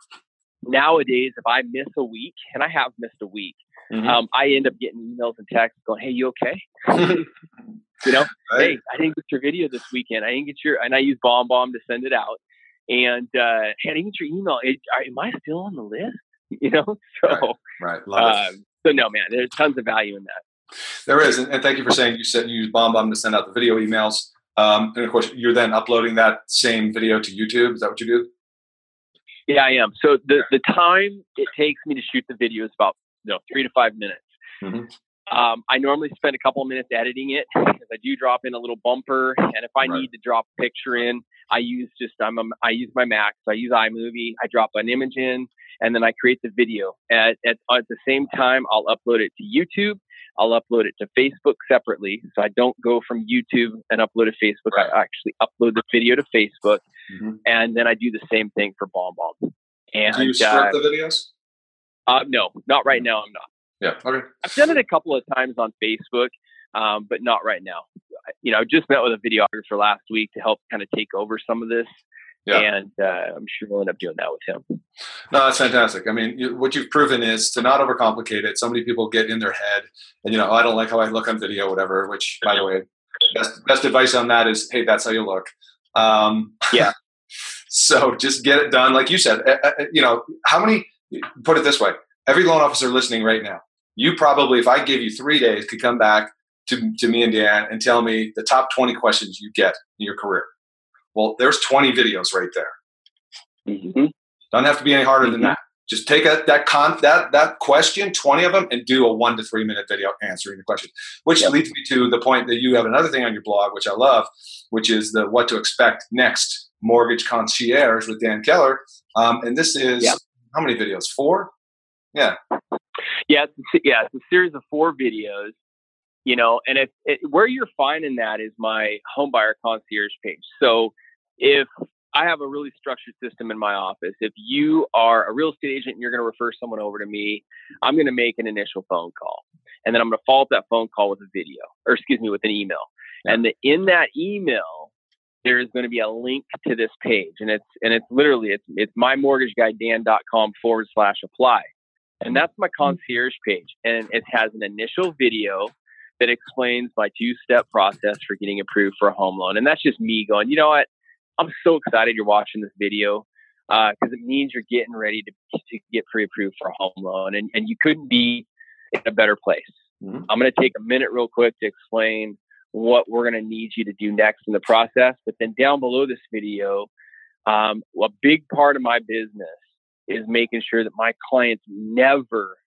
nowadays, if I miss a week, and I have missed a week, mm-hmm. um, I end up getting emails and texts going, "Hey, you okay?" you know, right. "Hey, I didn't get your video this weekend. I didn't get your," and I use BombBomb to send it out. And uh, hey, I didn't get your email. Am I still on the list? You know, so right, right. Um, so no, man, there's tons of value in that. There is, and, thank you for saying you said you use BombBomb to send out the video emails. Um, and of course, you're then uploading that same video to YouTube. Is that what you do? Yeah, I am. So the the time it takes me to shoot the video is about you know three to five minutes. Mm-hmm. Um, I normally spend a couple of minutes editing it because I do drop in a little bumper, and if I right. need to drop a picture in, I use just I'm a, I use my Mac, so I use iMovie. I drop an image in, and then I create the video. At, at at the same time, I'll upload it to YouTube. I'll upload it to Facebook separately, so I don't go from YouTube and upload to Facebook. Right. I actually upload the video to Facebook, mm-hmm. and then I do the same thing for BombBomb. And do you script uh, the videos? Uh, no, not right now. I'm not. Yeah. Okay. I've done it a couple of times on Facebook, um, but not right now. You know, I just met with a videographer last week to help kind of take over some of this. Yeah. And uh, I'm sure we'll end up doing that with him. No, that's fantastic. I mean, you, what you've proven is to not overcomplicate it. So many people get in their head and, you know, oh, I don't like how I look on video, whatever, which, by the way, best, best advice on that is, hey, that's how you look. Um, yeah. so just get it done. Like you said, uh, uh, you know, how many, put it this way, every loan officer listening right now, you probably, if I gave you three days, could come back to, to me and Dan and tell me the top 20 questions you get in your career. Well, there's 20 videos right there. Mm-hmm. Doesn't have to be any harder mm-hmm. than that. Just take a, that con that that question, 20 of them, and do a one to three minute video answering the question. Which yep. leads me to the point that you have another thing on your blog, which I love, which is the what to expect next mortgage concierge with Dan Keller. Um, and this is yep. how many videos? Four? Yeah. Yeah, it's, yeah, it's a series of four videos. You know, and if it, where you're finding that is my homebuyer concierge page. So if I have a really structured system in my office. If you are a real estate agent and you're going to refer someone over to me, I'm going to make an initial phone call. And then I'm going to follow up that phone call with a video, or excuse me, with an email. Yeah. And the, in that email, there is going to be a link to this page. And it's and it's literally it's it's mymortgageguydan.com forward slash apply. And that's my mm-hmm. concierge page. And it has an initial video that explains my two step process for getting approved for a home loan. And that's just me going, you know what? I'm so excited you're watching this video because uh, it means you're getting ready to, to get pre approved for a home loan. And, and you couldn't be in a better place. Mm-hmm. I'm going to take a minute real quick to explain what we're going to need you to do next in the process. But then down below this video, um, a big part of my business is making sure that my clients never,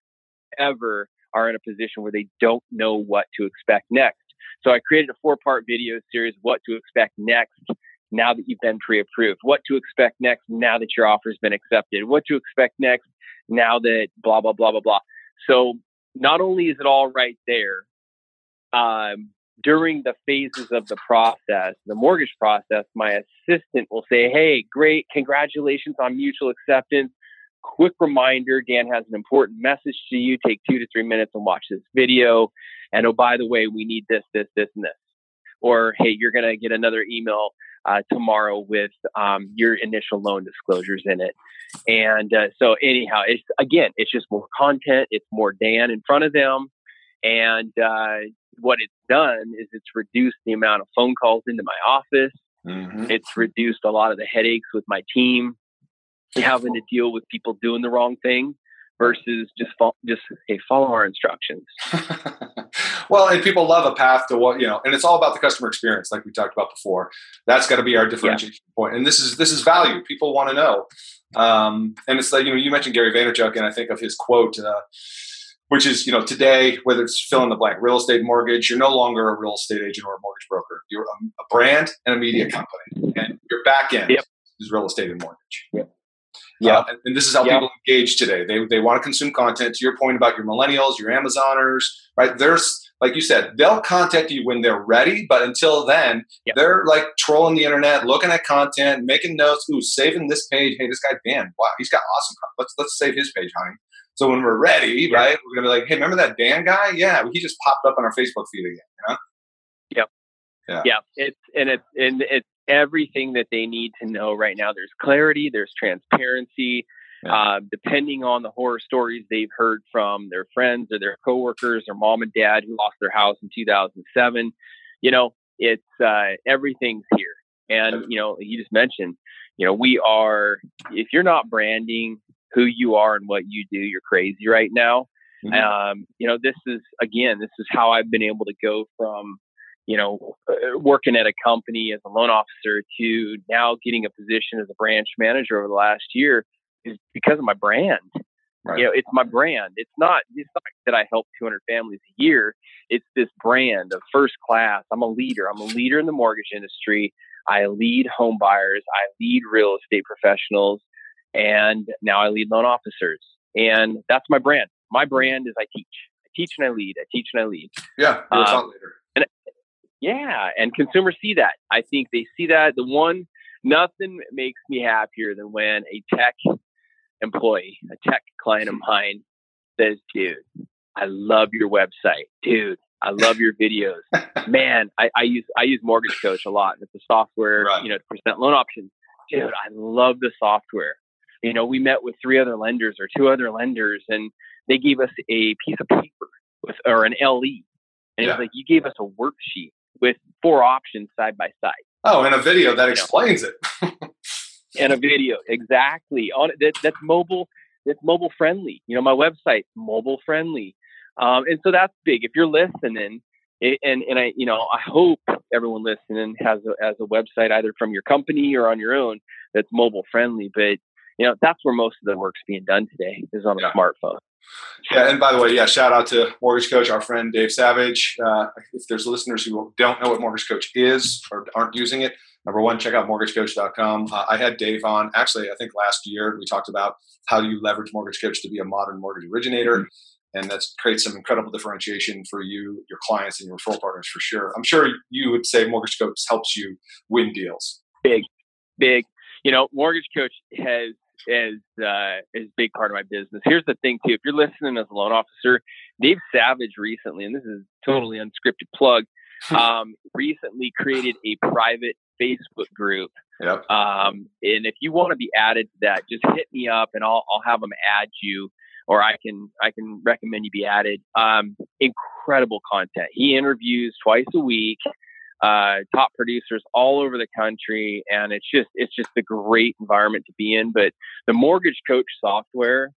ever are in a position where they don't know what to expect next. So I created a four part video series, What to Expect Next, now that you've been pre approved, what to expect next now that your offer's been accepted, what to expect next now that blah, blah, blah, blah, blah. So not only is it all right there, um, during the phases of the process, the mortgage process, my assistant will say, Hey, great, congratulations on mutual acceptance quick reminder Dan has an important message to you. Take two to three minutes and watch this video. And oh, by the way, we need this, this, this, and this. Or hey, you're going to get another email uh, tomorrow with um, your initial loan disclosures in it. And uh, so, anyhow, it's again, it's just more content. It's more Dan in front of them. And uh, what it's done is it's reduced the amount of phone calls into my office. Mm-hmm. It's reduced a lot of the headaches with my team having to deal with people doing the wrong thing versus just fo- just hey follow our instructions. Well and people love a path to what you know and it's all about the customer experience like we talked about before. That's got to be our differentiation yeah. point and this is this is value. People want to know. Um, and it's like you know you mentioned gary vaynerchuk and i think of his quote uh, which is you know today whether it's fill in the blank real estate mortgage you're no longer a real estate agent or a mortgage broker. You're a, a brand and a media company and your back end yep. is real estate and mortgage. Yep. Yeah. Uh, and, this is how people engage today. They, they want to consume content. To your point about your millennials, your Amazoners, right? There's, like you said, they'll contact you when they're ready. But until then, they're like trolling the internet, looking at content, making notes. Ooh, saving this page. Hey, this guy Dan, wow, he's got awesome. Content. Let's let's save his page, honey. So when we're ready, yeah. right, we're gonna be like, hey, remember that Dan guy? Yeah, he just popped up on our Facebook feed again. You know? Yep. Yeah. Yeah. It's and it's and it's everything that they need to know right now. There's clarity, there's transparency. Yeah. Uh, depending on the horror stories they've heard from their friends or their coworkers or mom and dad who lost their house in 2007, you know, it's uh, everything's here. And you know, you just mentioned, you know, we are. If you're not branding who you are and what you do, you're crazy right now. Mm-hmm. Um, you know, this is again, this is how I've been able to go from you know, uh, working at a company as a loan officer to now getting a position as a branch manager over the last year is because of my brand. Right. You know, it's my brand. It's not it's not that I help 200 families a year. It's this brand of first class. I'm a leader. I'm a leader in the mortgage industry. I lead home buyers. I lead real estate professionals, and now I lead loan officers. And that's my brand. My brand is I teach. I teach and I lead. I teach and I lead. Yeah, you're um, a thought leader. Yeah, and consumers see that. I think they see that. The one nothing makes me happier than when a tech employee, a tech client of mine, says, "Dude, I love your website, dude. I love your videos. Man, I, I, use I use Mortgage Coach a lot. It's a software, right. you know, to present loan options. Dude, I love the software. You know, we met with three other lenders or two other lenders, and they gave us a piece of paper with or an LE, and yeah. it was like you gave us a worksheet with four options side by side. Oh, and a video that explains it. and a video, exactly. On that, that's mobile. That's mobile friendly. You know, my website mobile friendly. Um, and so that's big. If you're listening, and and I you know I hope everyone listening has a has a website either from your company or on your own that's mobile friendly. But you know that's where most of the work's being done today is on yeah. a smartphone. Yeah, and by the way, yeah, shout out to Mortgage Coach, our friend Dave Savage. Uh, if there's listeners who don't know what Mortgage Coach is or aren't using it, number one, check out mortgagecoach.com. Uh, I had Dave on actually, I think last year we talked about how you leverage Mortgage Coach to be a modern mortgage originator. Mm-hmm and that creates some incredible differentiation for you, your clients, and your referral partners for sure. I'm sure you would say Mortgage Coach helps you win deals. Big, big. You know, Mortgage Coach has is uh, big part of my business. Here's the thing too: if you're listening as a loan officer, Dave Savage recently, and this is totally unscripted plug, um, recently created a private Facebook group. Yep. Um, and if you want to be added to that, just hit me up, and I'll I'll have them add you or I can I can recommend you be added. Um, incredible content. He interviews twice a week, uh, top producers all over the country, and it's just it's just a great environment to be in. But the Mortgage Coach software,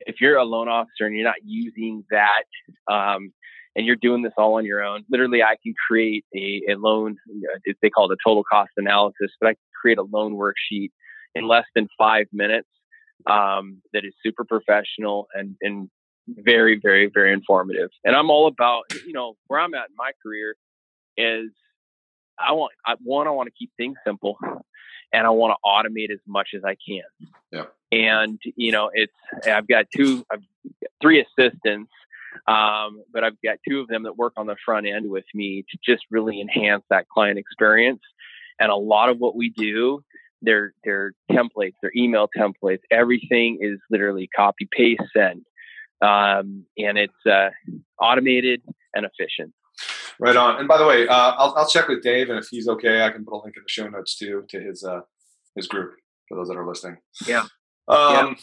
if you're a loan officer and you're not using that, um, and you're doing this all on your own, literally, I can create a, a loan. They call it a total cost analysis, but I can create a loan worksheet in less than five minutes um, that is super professional and, and very, very, very informative. And I'm all about, you know, where I'm at in my career is I want, I, one, I want to keep things simple and I want to automate as much as I can. Yeah. And, you know, it's, I've got two, I've got three assistants, um, but I've got two of them that work on the front end with me to just really enhance that client experience. And a lot of what we do their their templates, their email templates, everything is literally copy paste send, um, and it's uh, automated and efficient. Right on. And by the way, uh, I'll I'll check with Dave, and if he's okay, I can put a link in the show notes too to his uh, his group for those that are listening. Yeah. Um, yeah.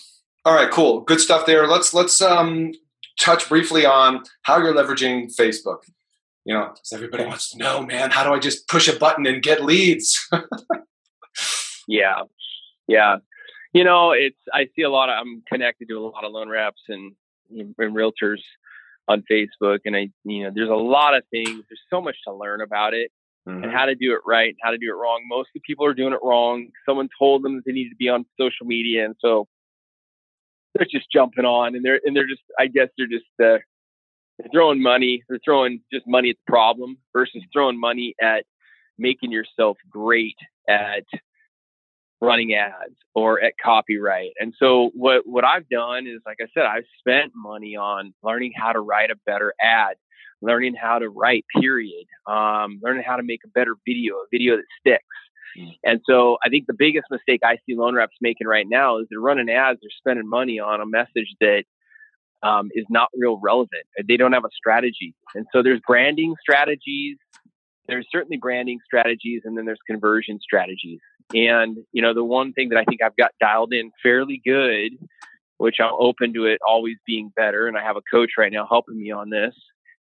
All right. Cool. Good stuff there. Let's let's um, touch briefly on how you're leveraging Facebook. You know, because everybody wants to know, man, how do I just push a button and get leads? Yeah, yeah. You know, it's I see a lot of I'm connected to a lot of loan reps and and realtors on Facebook, and I you know there's a lot of things. There's so much to learn about it mm-hmm. and how to do it right and how to do it wrong. Most of the people are doing it wrong. Someone told them that they need to be on social media, and so they're just jumping on and they're and they're just I guess they're just uh, they're throwing money. They're throwing just money at the problem versus throwing money at making yourself great at running ads or at copyright. And so what what I've done is like I said, I've spent money on learning how to write a better ad, learning how to write period, um, learning how to make a better video, a video that sticks. Mm. And so I think the biggest mistake I see loan reps making right now is they're running ads, they're spending money on a message that um, is not real relevant. They don't have a strategy. And so there's branding strategies, there's certainly branding strategies, and then there's conversion strategies. And, you know, the one thing that I think I've got dialed in fairly good, which I'm open to it always being better, and I have a coach right now helping me on this,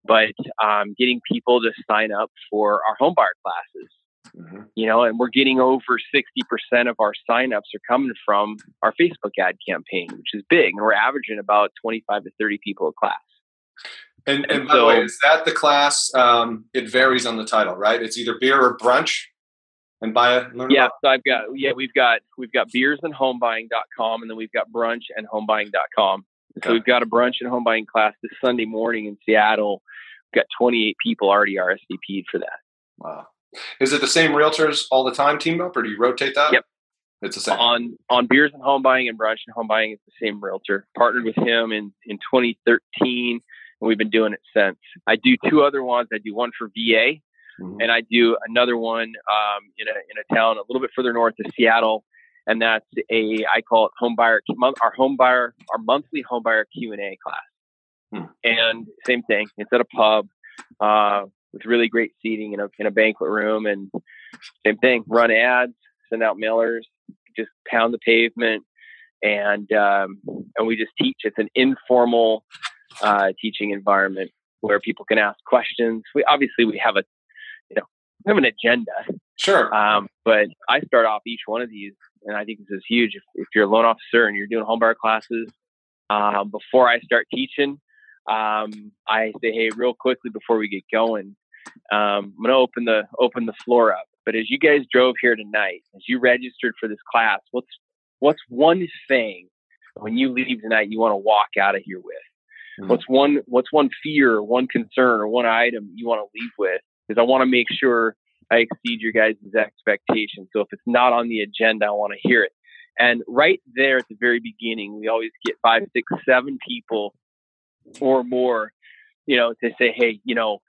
but um, getting people to sign up for our home buyer classes. Mm-hmm. You know, and we're getting over 60% of our signups are coming from our Facebook ad campaign, which is big. And we're averaging about 25 to 30 people a class. And, and, and by so, the way, is that the class? Um, it varies on the title, right? It's either beer or brunch and buy it? yeah, so I've got yeah, we've got we've got beers and homebuying.com and then we've got brunch and homebuying.com. Okay. So we've got a brunch and home buying class this Sunday morning in Seattle. We've got 28 people already RSVP'd for that. Wow. Is it the same realtors all the time teamed up, or do you rotate that? Yep. It's the same. On on beers and home buying and brunch and home buying, it's the same realtor. Partnered with him in in 2013, and we've been doing it since. I do two other ones. I do one for VA, mm-hmm. and I do another one um, in a in a town a little bit further north of Seattle, and that's a I call it home buyer our home buyer our monthly home buyer Q and A class. Hmm. And same thing. It's at a pub. Uh, with really great seating in a, in a banquet room and same thing run ads send out mailers just pound the pavement and um, and we just teach it's an informal uh, teaching environment where people can ask questions we obviously we have a you know we have an agenda sure um, but i start off each one of these and i think this is huge if, if you're a loan officer and you're doing home buyer classes um, before i start teaching um, i say hey real quickly before we get going um, I'm going to open the open the floor up. But as you guys drove here tonight, as you registered for this class, what's what's one thing when you leave tonight you want to walk out of here with? Mm-hmm. What's one what's one fear, or one concern, or one item you want to leave with? Because I want to make sure I exceed your guys' expectations. So if it's not on the agenda, I want to hear it. And right there at the very beginning, we always get five, six, seven people or more, you know, to say, hey, you know,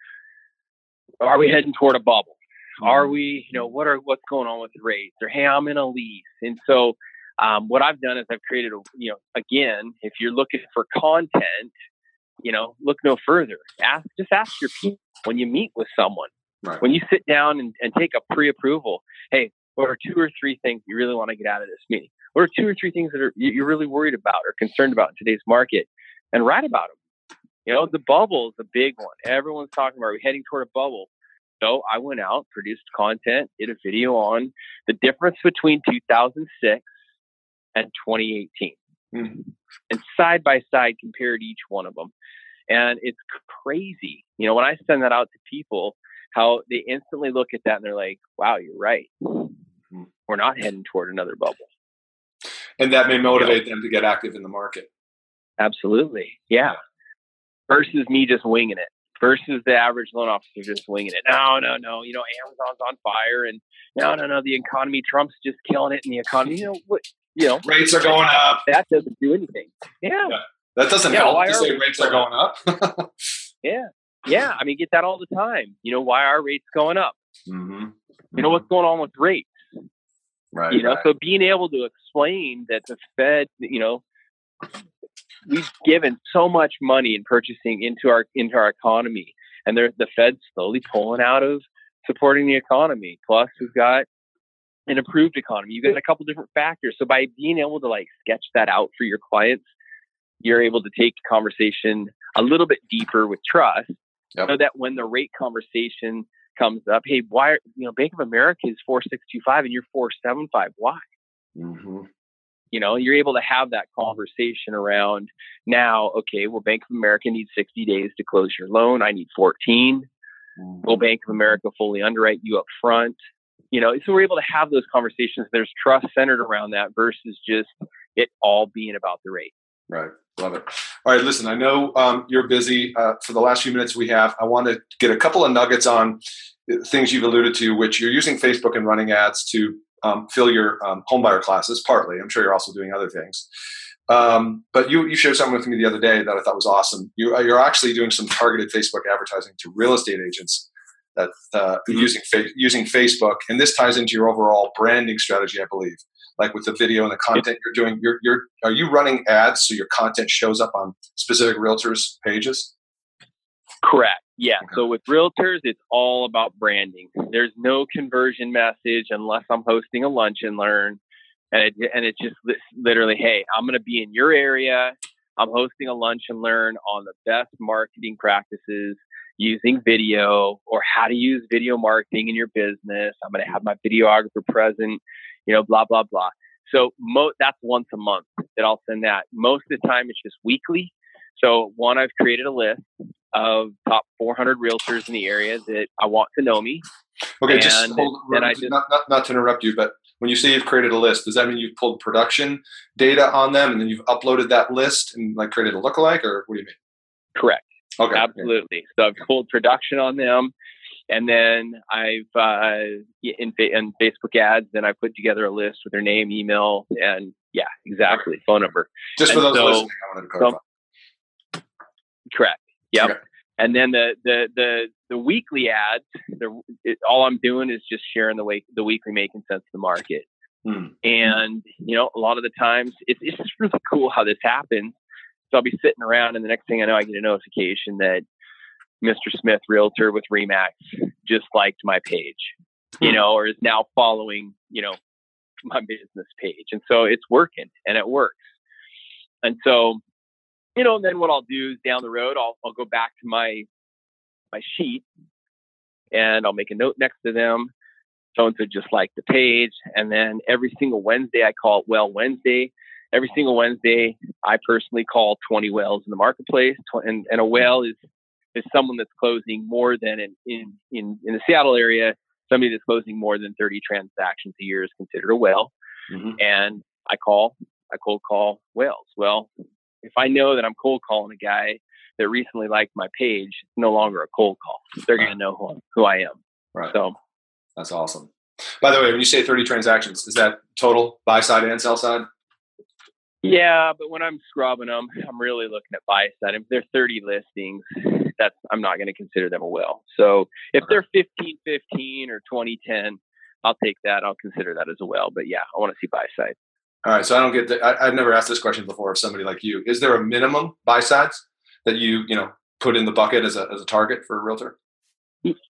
are we heading toward a bubble? Are we, you know, what are what's going on with rates? Or hey, I'm in a lease. And so um, what I've done is I've created a, you know, again, if you're looking for content, you know, look no further. Ask, just ask your people when you meet with someone, right. when you sit down and, and take a pre-approval. Hey, what are two or three things you really want to get out of this meeting? What are two or three things that are you're really worried about or concerned about in today's market? And write about them. You know, the bubble is a big one. Everyone's talking about. Are we heading toward a bubble? So I went out, produced content, did a video on the difference between 2006 and 2018, mm-hmm. and side by side compared each one of them. And it's crazy. You know, when I send that out to people, how they instantly look at that and they're like, "Wow, you're right. Mm-hmm. We're not heading toward another bubble." And that may motivate them to get active in the market. Absolutely, yeah versus me just winging it versus the average loan officer just winging it. No, no, no. You know, Amazon's on fire, and no, no, no. The economy, Trump's just killing it in the economy. You know what? You know, rates are going up. That doesn't do anything. Yeah, yeah. That doesn't yeah, help to say rates are going up. yeah, yeah. I mean, get that all the time. You know, why are rates going up? Mm-hmm. Mm-hmm. You know what's going on with rates? Right. You know, right. so being able to explain that the Fed, you know, we've given so much money in purchasing into our into our economy, and the Fed's slowly pulling out of supporting the economy. Plus, we've got an improved economy. You've got a couple different factors. So by being able to like sketch that out for your clients, you're able to take the conversation a little bit deeper with trust, yep. so that when the rate conversation comes up, hey, why? You know, Bank of America is four six two five, and you're four seven five. Why? Mm-hmm you know you're able to have that conversation around now okay well bank of america needs 60 days to close your loan i need 14 will bank of america fully underwrite you up front you know so we're able to have those conversations there's trust centered around that versus just it all being about the rate right love it all right listen i know um, you're busy uh, for the last few minutes we have i want to get a couple of nuggets on things you've alluded to which you're using facebook and running ads to um, fill your um, homebuyer classes partly. I'm sure you're also doing other things. Um, but you, you shared something with me the other day that I thought was awesome. You, uh, you're actually doing some targeted Facebook advertising to real estate agents that uh, mm-hmm. using fa- using Facebook, and this ties into your overall branding strategy, I believe. Like with the video and the content you're doing, you're, you're are you running ads so your content shows up on specific realtors' pages? Correct. Yeah. So with realtors, it's all about branding. There's no conversion message unless I'm hosting a lunch and learn. And it, and it's just literally, hey, I'm going to be in your area. I'm hosting a lunch and learn on the best marketing practices using video or how to use video marketing in your business. I'm going to have my videographer present, you know, blah, blah, blah. So mo- that's once a month that I'll send that. Most of the time, it's just weekly. So one, I've created a list of top 400 realtors in the area that I want to know me. Okay, just hold, I just, not, not, not, to interrupt you, but when you say you've created a list, does that mean you've pulled production data on them and then you've uploaded that list and like created a lookalike, or what do you mean? Correct. Okay. Absolutely. So I've pulled production on them, and then I've uh, in in Facebook ads, and I put together a list with their name, email, and yeah, exactly, phone number. Just for those so- listening, I wanted to clarify. Correct. Yep. Okay. And then the the the the weekly ads, the it, all I'm doing is just sharing the week the weekly making sense of the market. Hmm. And you know, a lot of the times it's it's just really cool how this happens. So I'll be sitting around, and the next thing I know, I get a notification that Mr. Smith, Realtor with Remax, just liked my page, you Hmm. know, or is now following, you know, my business page. And so it's working, and it works. And so, you know, and then what I'll do is down the road, I'll I'll go back to my my sheet, and I'll make a note next to them. So and so just like the page, and then every single Wednesday I call it Whale Wednesday. Every single Wednesday, I personally call 20 whales in the marketplace, and, and a whale is is someone that's closing more than in, in in in the Seattle area. Somebody that's closing more than 30 transactions a year is considered a whale. Mhm. And I call, I cold call whales. Well, if I know that I'm cold calling a guy that recently liked my page, it's no longer a cold call. They're going to know who, who I am. Right. So That's awesome. By the way, when you say 30 transactions, is that total buy side and sell side? Yeah, but when I'm scrubbing them, I'm really looking at buy side. If they're 30 listings, that's I'm not going to consider them a whale. So if they're 15, 15 or 20, 10, I'll take that. I'll consider that as a whale. But yeah, I want to see buy side. All right. So I don't get I, I've never asked this question before of somebody like you. Is there a minimum buy sides that you, you know, put in the bucket as a, as a target for a realtor?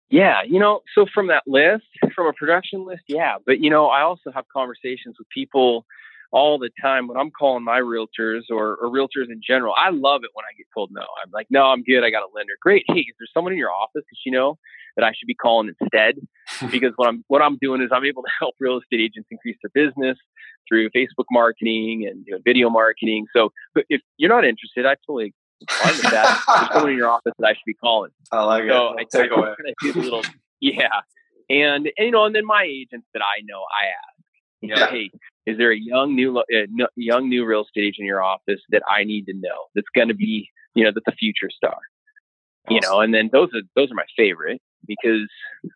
Yeah, you know, so from that list, from a production list, yeah. But you know, I also have conversations with people all the time when I'm calling my realtors or, or realtors in general. I love it when I get told no. I'm like, no, I'm good. I got a lender. Great. Hey, is there someone in your office that you know that I should be calling instead? because what I'm what I'm doing is I'm able to help real estate agents increase their business through Facebook marketing and you know, video marketing. So, but if you're not interested, I totally fine with that. There's someone in your office that I should be calling. I like it. So I Take away. I do the little yeah, and, and you know, and then my agents that I know, I ask, you know, Yeah. hey, is there a young new uh, young new real estate agent in your office that I need to know that's going to be you know that's a future star, you know, and then those are those are my favorite because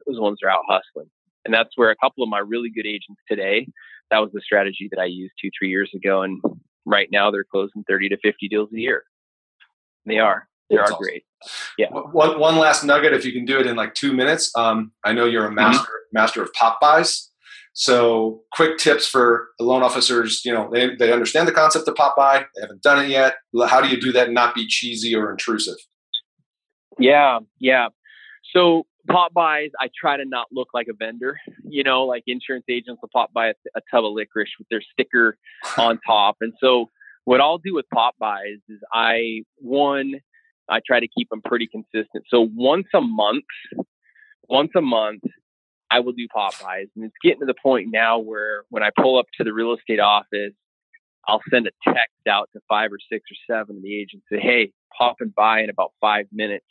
those ones are out hustling, and that's where a couple of my really good agents today. That was the strategy that I used two three years ago, and right now they're closing thirty to fifty deals a year. They are. They That's are awesome. great. Yeah. One, one last nugget, if you can do it in like two minutes. Um, I know you're a master master of pop-bys. So, quick tips for loan officers. You know, they, they understand the concept of pop-by. They haven't done it yet. How do you do that and not be cheesy or intrusive? Yeah, yeah. So pop-bys, I try to not look like a vendor. You know, like insurance agents will pop by a, a tub of licorice with their sticker on top. And so what I'll do with pop-bys is I one, I try to keep them pretty consistent. So once a month, once a month, I will do pop-bys. And it's getting to the point now where when I pull up to the real estate office, I'll send a text out to five or six or seven of the agents say, Hey, popping by in about five minutes.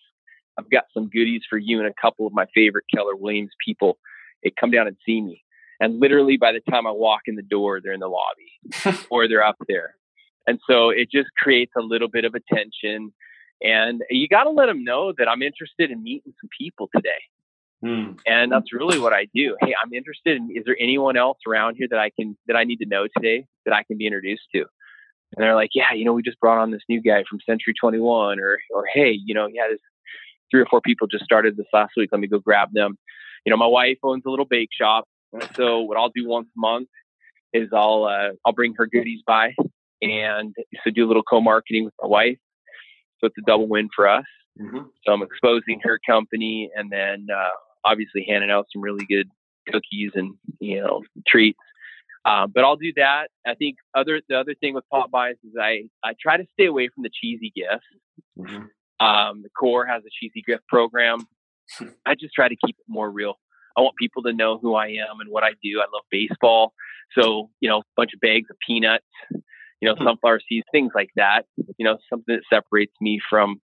I've got some goodies for you and a couple of my favorite Keller Williams people. Hey, come down and see me. And literally by the time I walk in the door, they're in the lobby or they're up there. And so it just creates a little bit of attention. And you got to let them know that I'm interested in meeting some people today. Hmm. And that's really what I do. Hey, I'm interested in is there anyone else around here that I can that I need to know today that I can be introduced to? And they're like, Yeah, you know, we just brought on this new guy from Century 21 or or hey, you know, yeah, this three or four people just started this last week. Let me go grab them. You know, my wife owns a little bake shop. So what I'll do once a month is I'll uh, I'll bring her goodies by and so do a little co-marketing with my wife. So it's a double win for us. Mhm. So I'm exposing her company and then uh, obviously handing out some really good cookies and you know treats. Uh, but I'll do that. I think other the other thing with pop-bys is I I try to stay away from the cheesy gifts. Mhm. Um, the core has a cheesy gift program. I just try to keep it more real. I want people to know who I am and what I do. I love baseball, so you know, a bunch of bags of peanuts, you know, Hmm. sunflower seeds, things like that. You know, something that separates me from,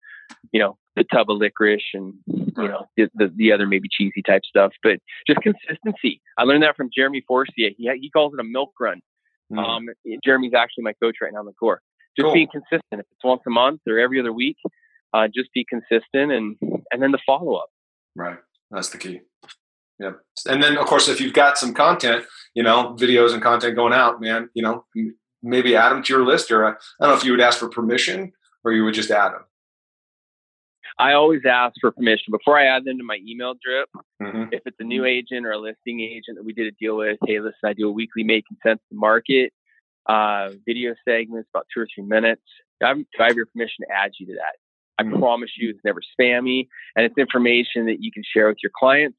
you know, the tub of licorice and you know the, the, the other maybe cheesy type stuff. But just consistency. I learned that from Jeremy Forcier. He he calls it a milk run. Mm. Um, Jeremy's actually my coach right now in the core. Just cool. being consistent. If it's once a month or every other week, uh, just be consistent and and then the follow up. Right. That's the key. Yeah. And then of course, if you've got some content, you know, videos and content going out, man, you know, maybe add them to your list or uh, I don't know if you would ask for permission or you would just add them. I always ask for permission before I add them to my email drip. Mm-hmm. If it's a new agent or a listing agent that we did a deal with, hey, listen, I do a weekly making sense to market uh, video segments, about two or three minutes. I have, I have your permission to add you to that. I mm-hmm. promise you, it's never spammy, and it's information that you can share with your clients,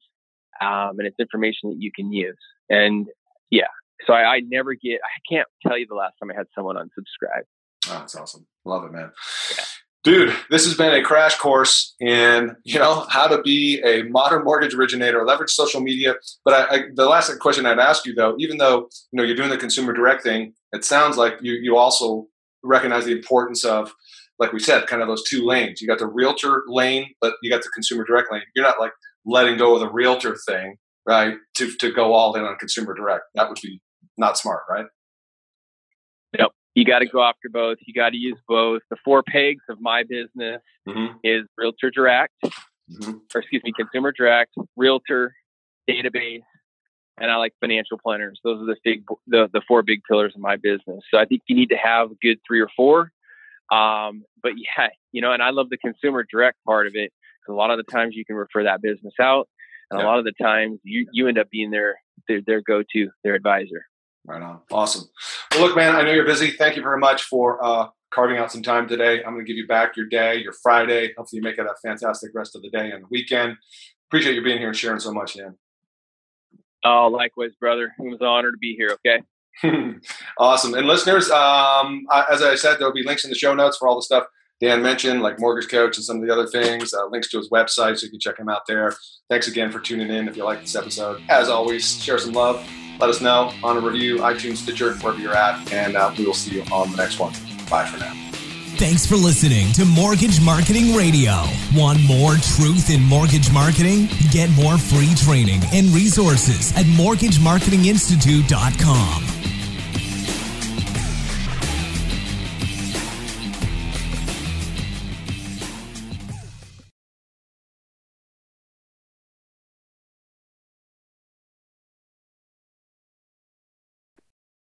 um, and it's information that you can use. And yeah, so I, I never get. I can't tell you the last time I had someone unsubscribe. Oh, that's awesome. Love it, man. Yeah dude this has been a crash course in you know how to be a modern mortgage originator leverage social media. But I, I, the last question i'd ask you though even though you know you're doing the consumer direct thing it sounds like you you also recognize the importance of like we said kind of those two lanes. You got the realtor lane but you got the consumer direct lane. You're not like letting go of the realtor thing right to to go all in on consumer direct. That would be not smart right you got to go after both. You got to use both. The four pegs of my business mm-hmm. is Realtor Direct, mm-hmm. or excuse me, Consumer Direct, Realtor, database, and I like financial planners. Those are the big, the, the four big pillars of my business. So I think you need to have a good three or four. Um, but yeah, you know, and I love the consumer direct part of it because a lot of the times you can refer that business out, and yeah. a lot of the times you you end up being their their, their go to, their advisor. Right on. Awesome. Well, look, man, I know you're busy. Thank you very much for uh, carving out some time today. I'm going to give you back your day, your Friday. Hopefully, you make it a fantastic rest of the day and the weekend. Appreciate you being here and sharing so much, Dan. Oh, likewise, brother. It was an honor to be here. Okay. awesome. And listeners, um, as I said, there'll be links in the show notes for all the stuff Dan mentioned, like Mortgage Coach and some of the other things. Uh, links to his website, so you can check him out there. Thanks again for tuning in. If you like this episode, as always, share some love let us know on a review, iTunes, Stitcher, wherever you're at, and uh, we will see you on the next one. Bye for now. Thanks for listening to Mortgage Marketing Radio. Want more truth in mortgage marketing? Get more free training and resources at mortgagemarketinginstitute.com.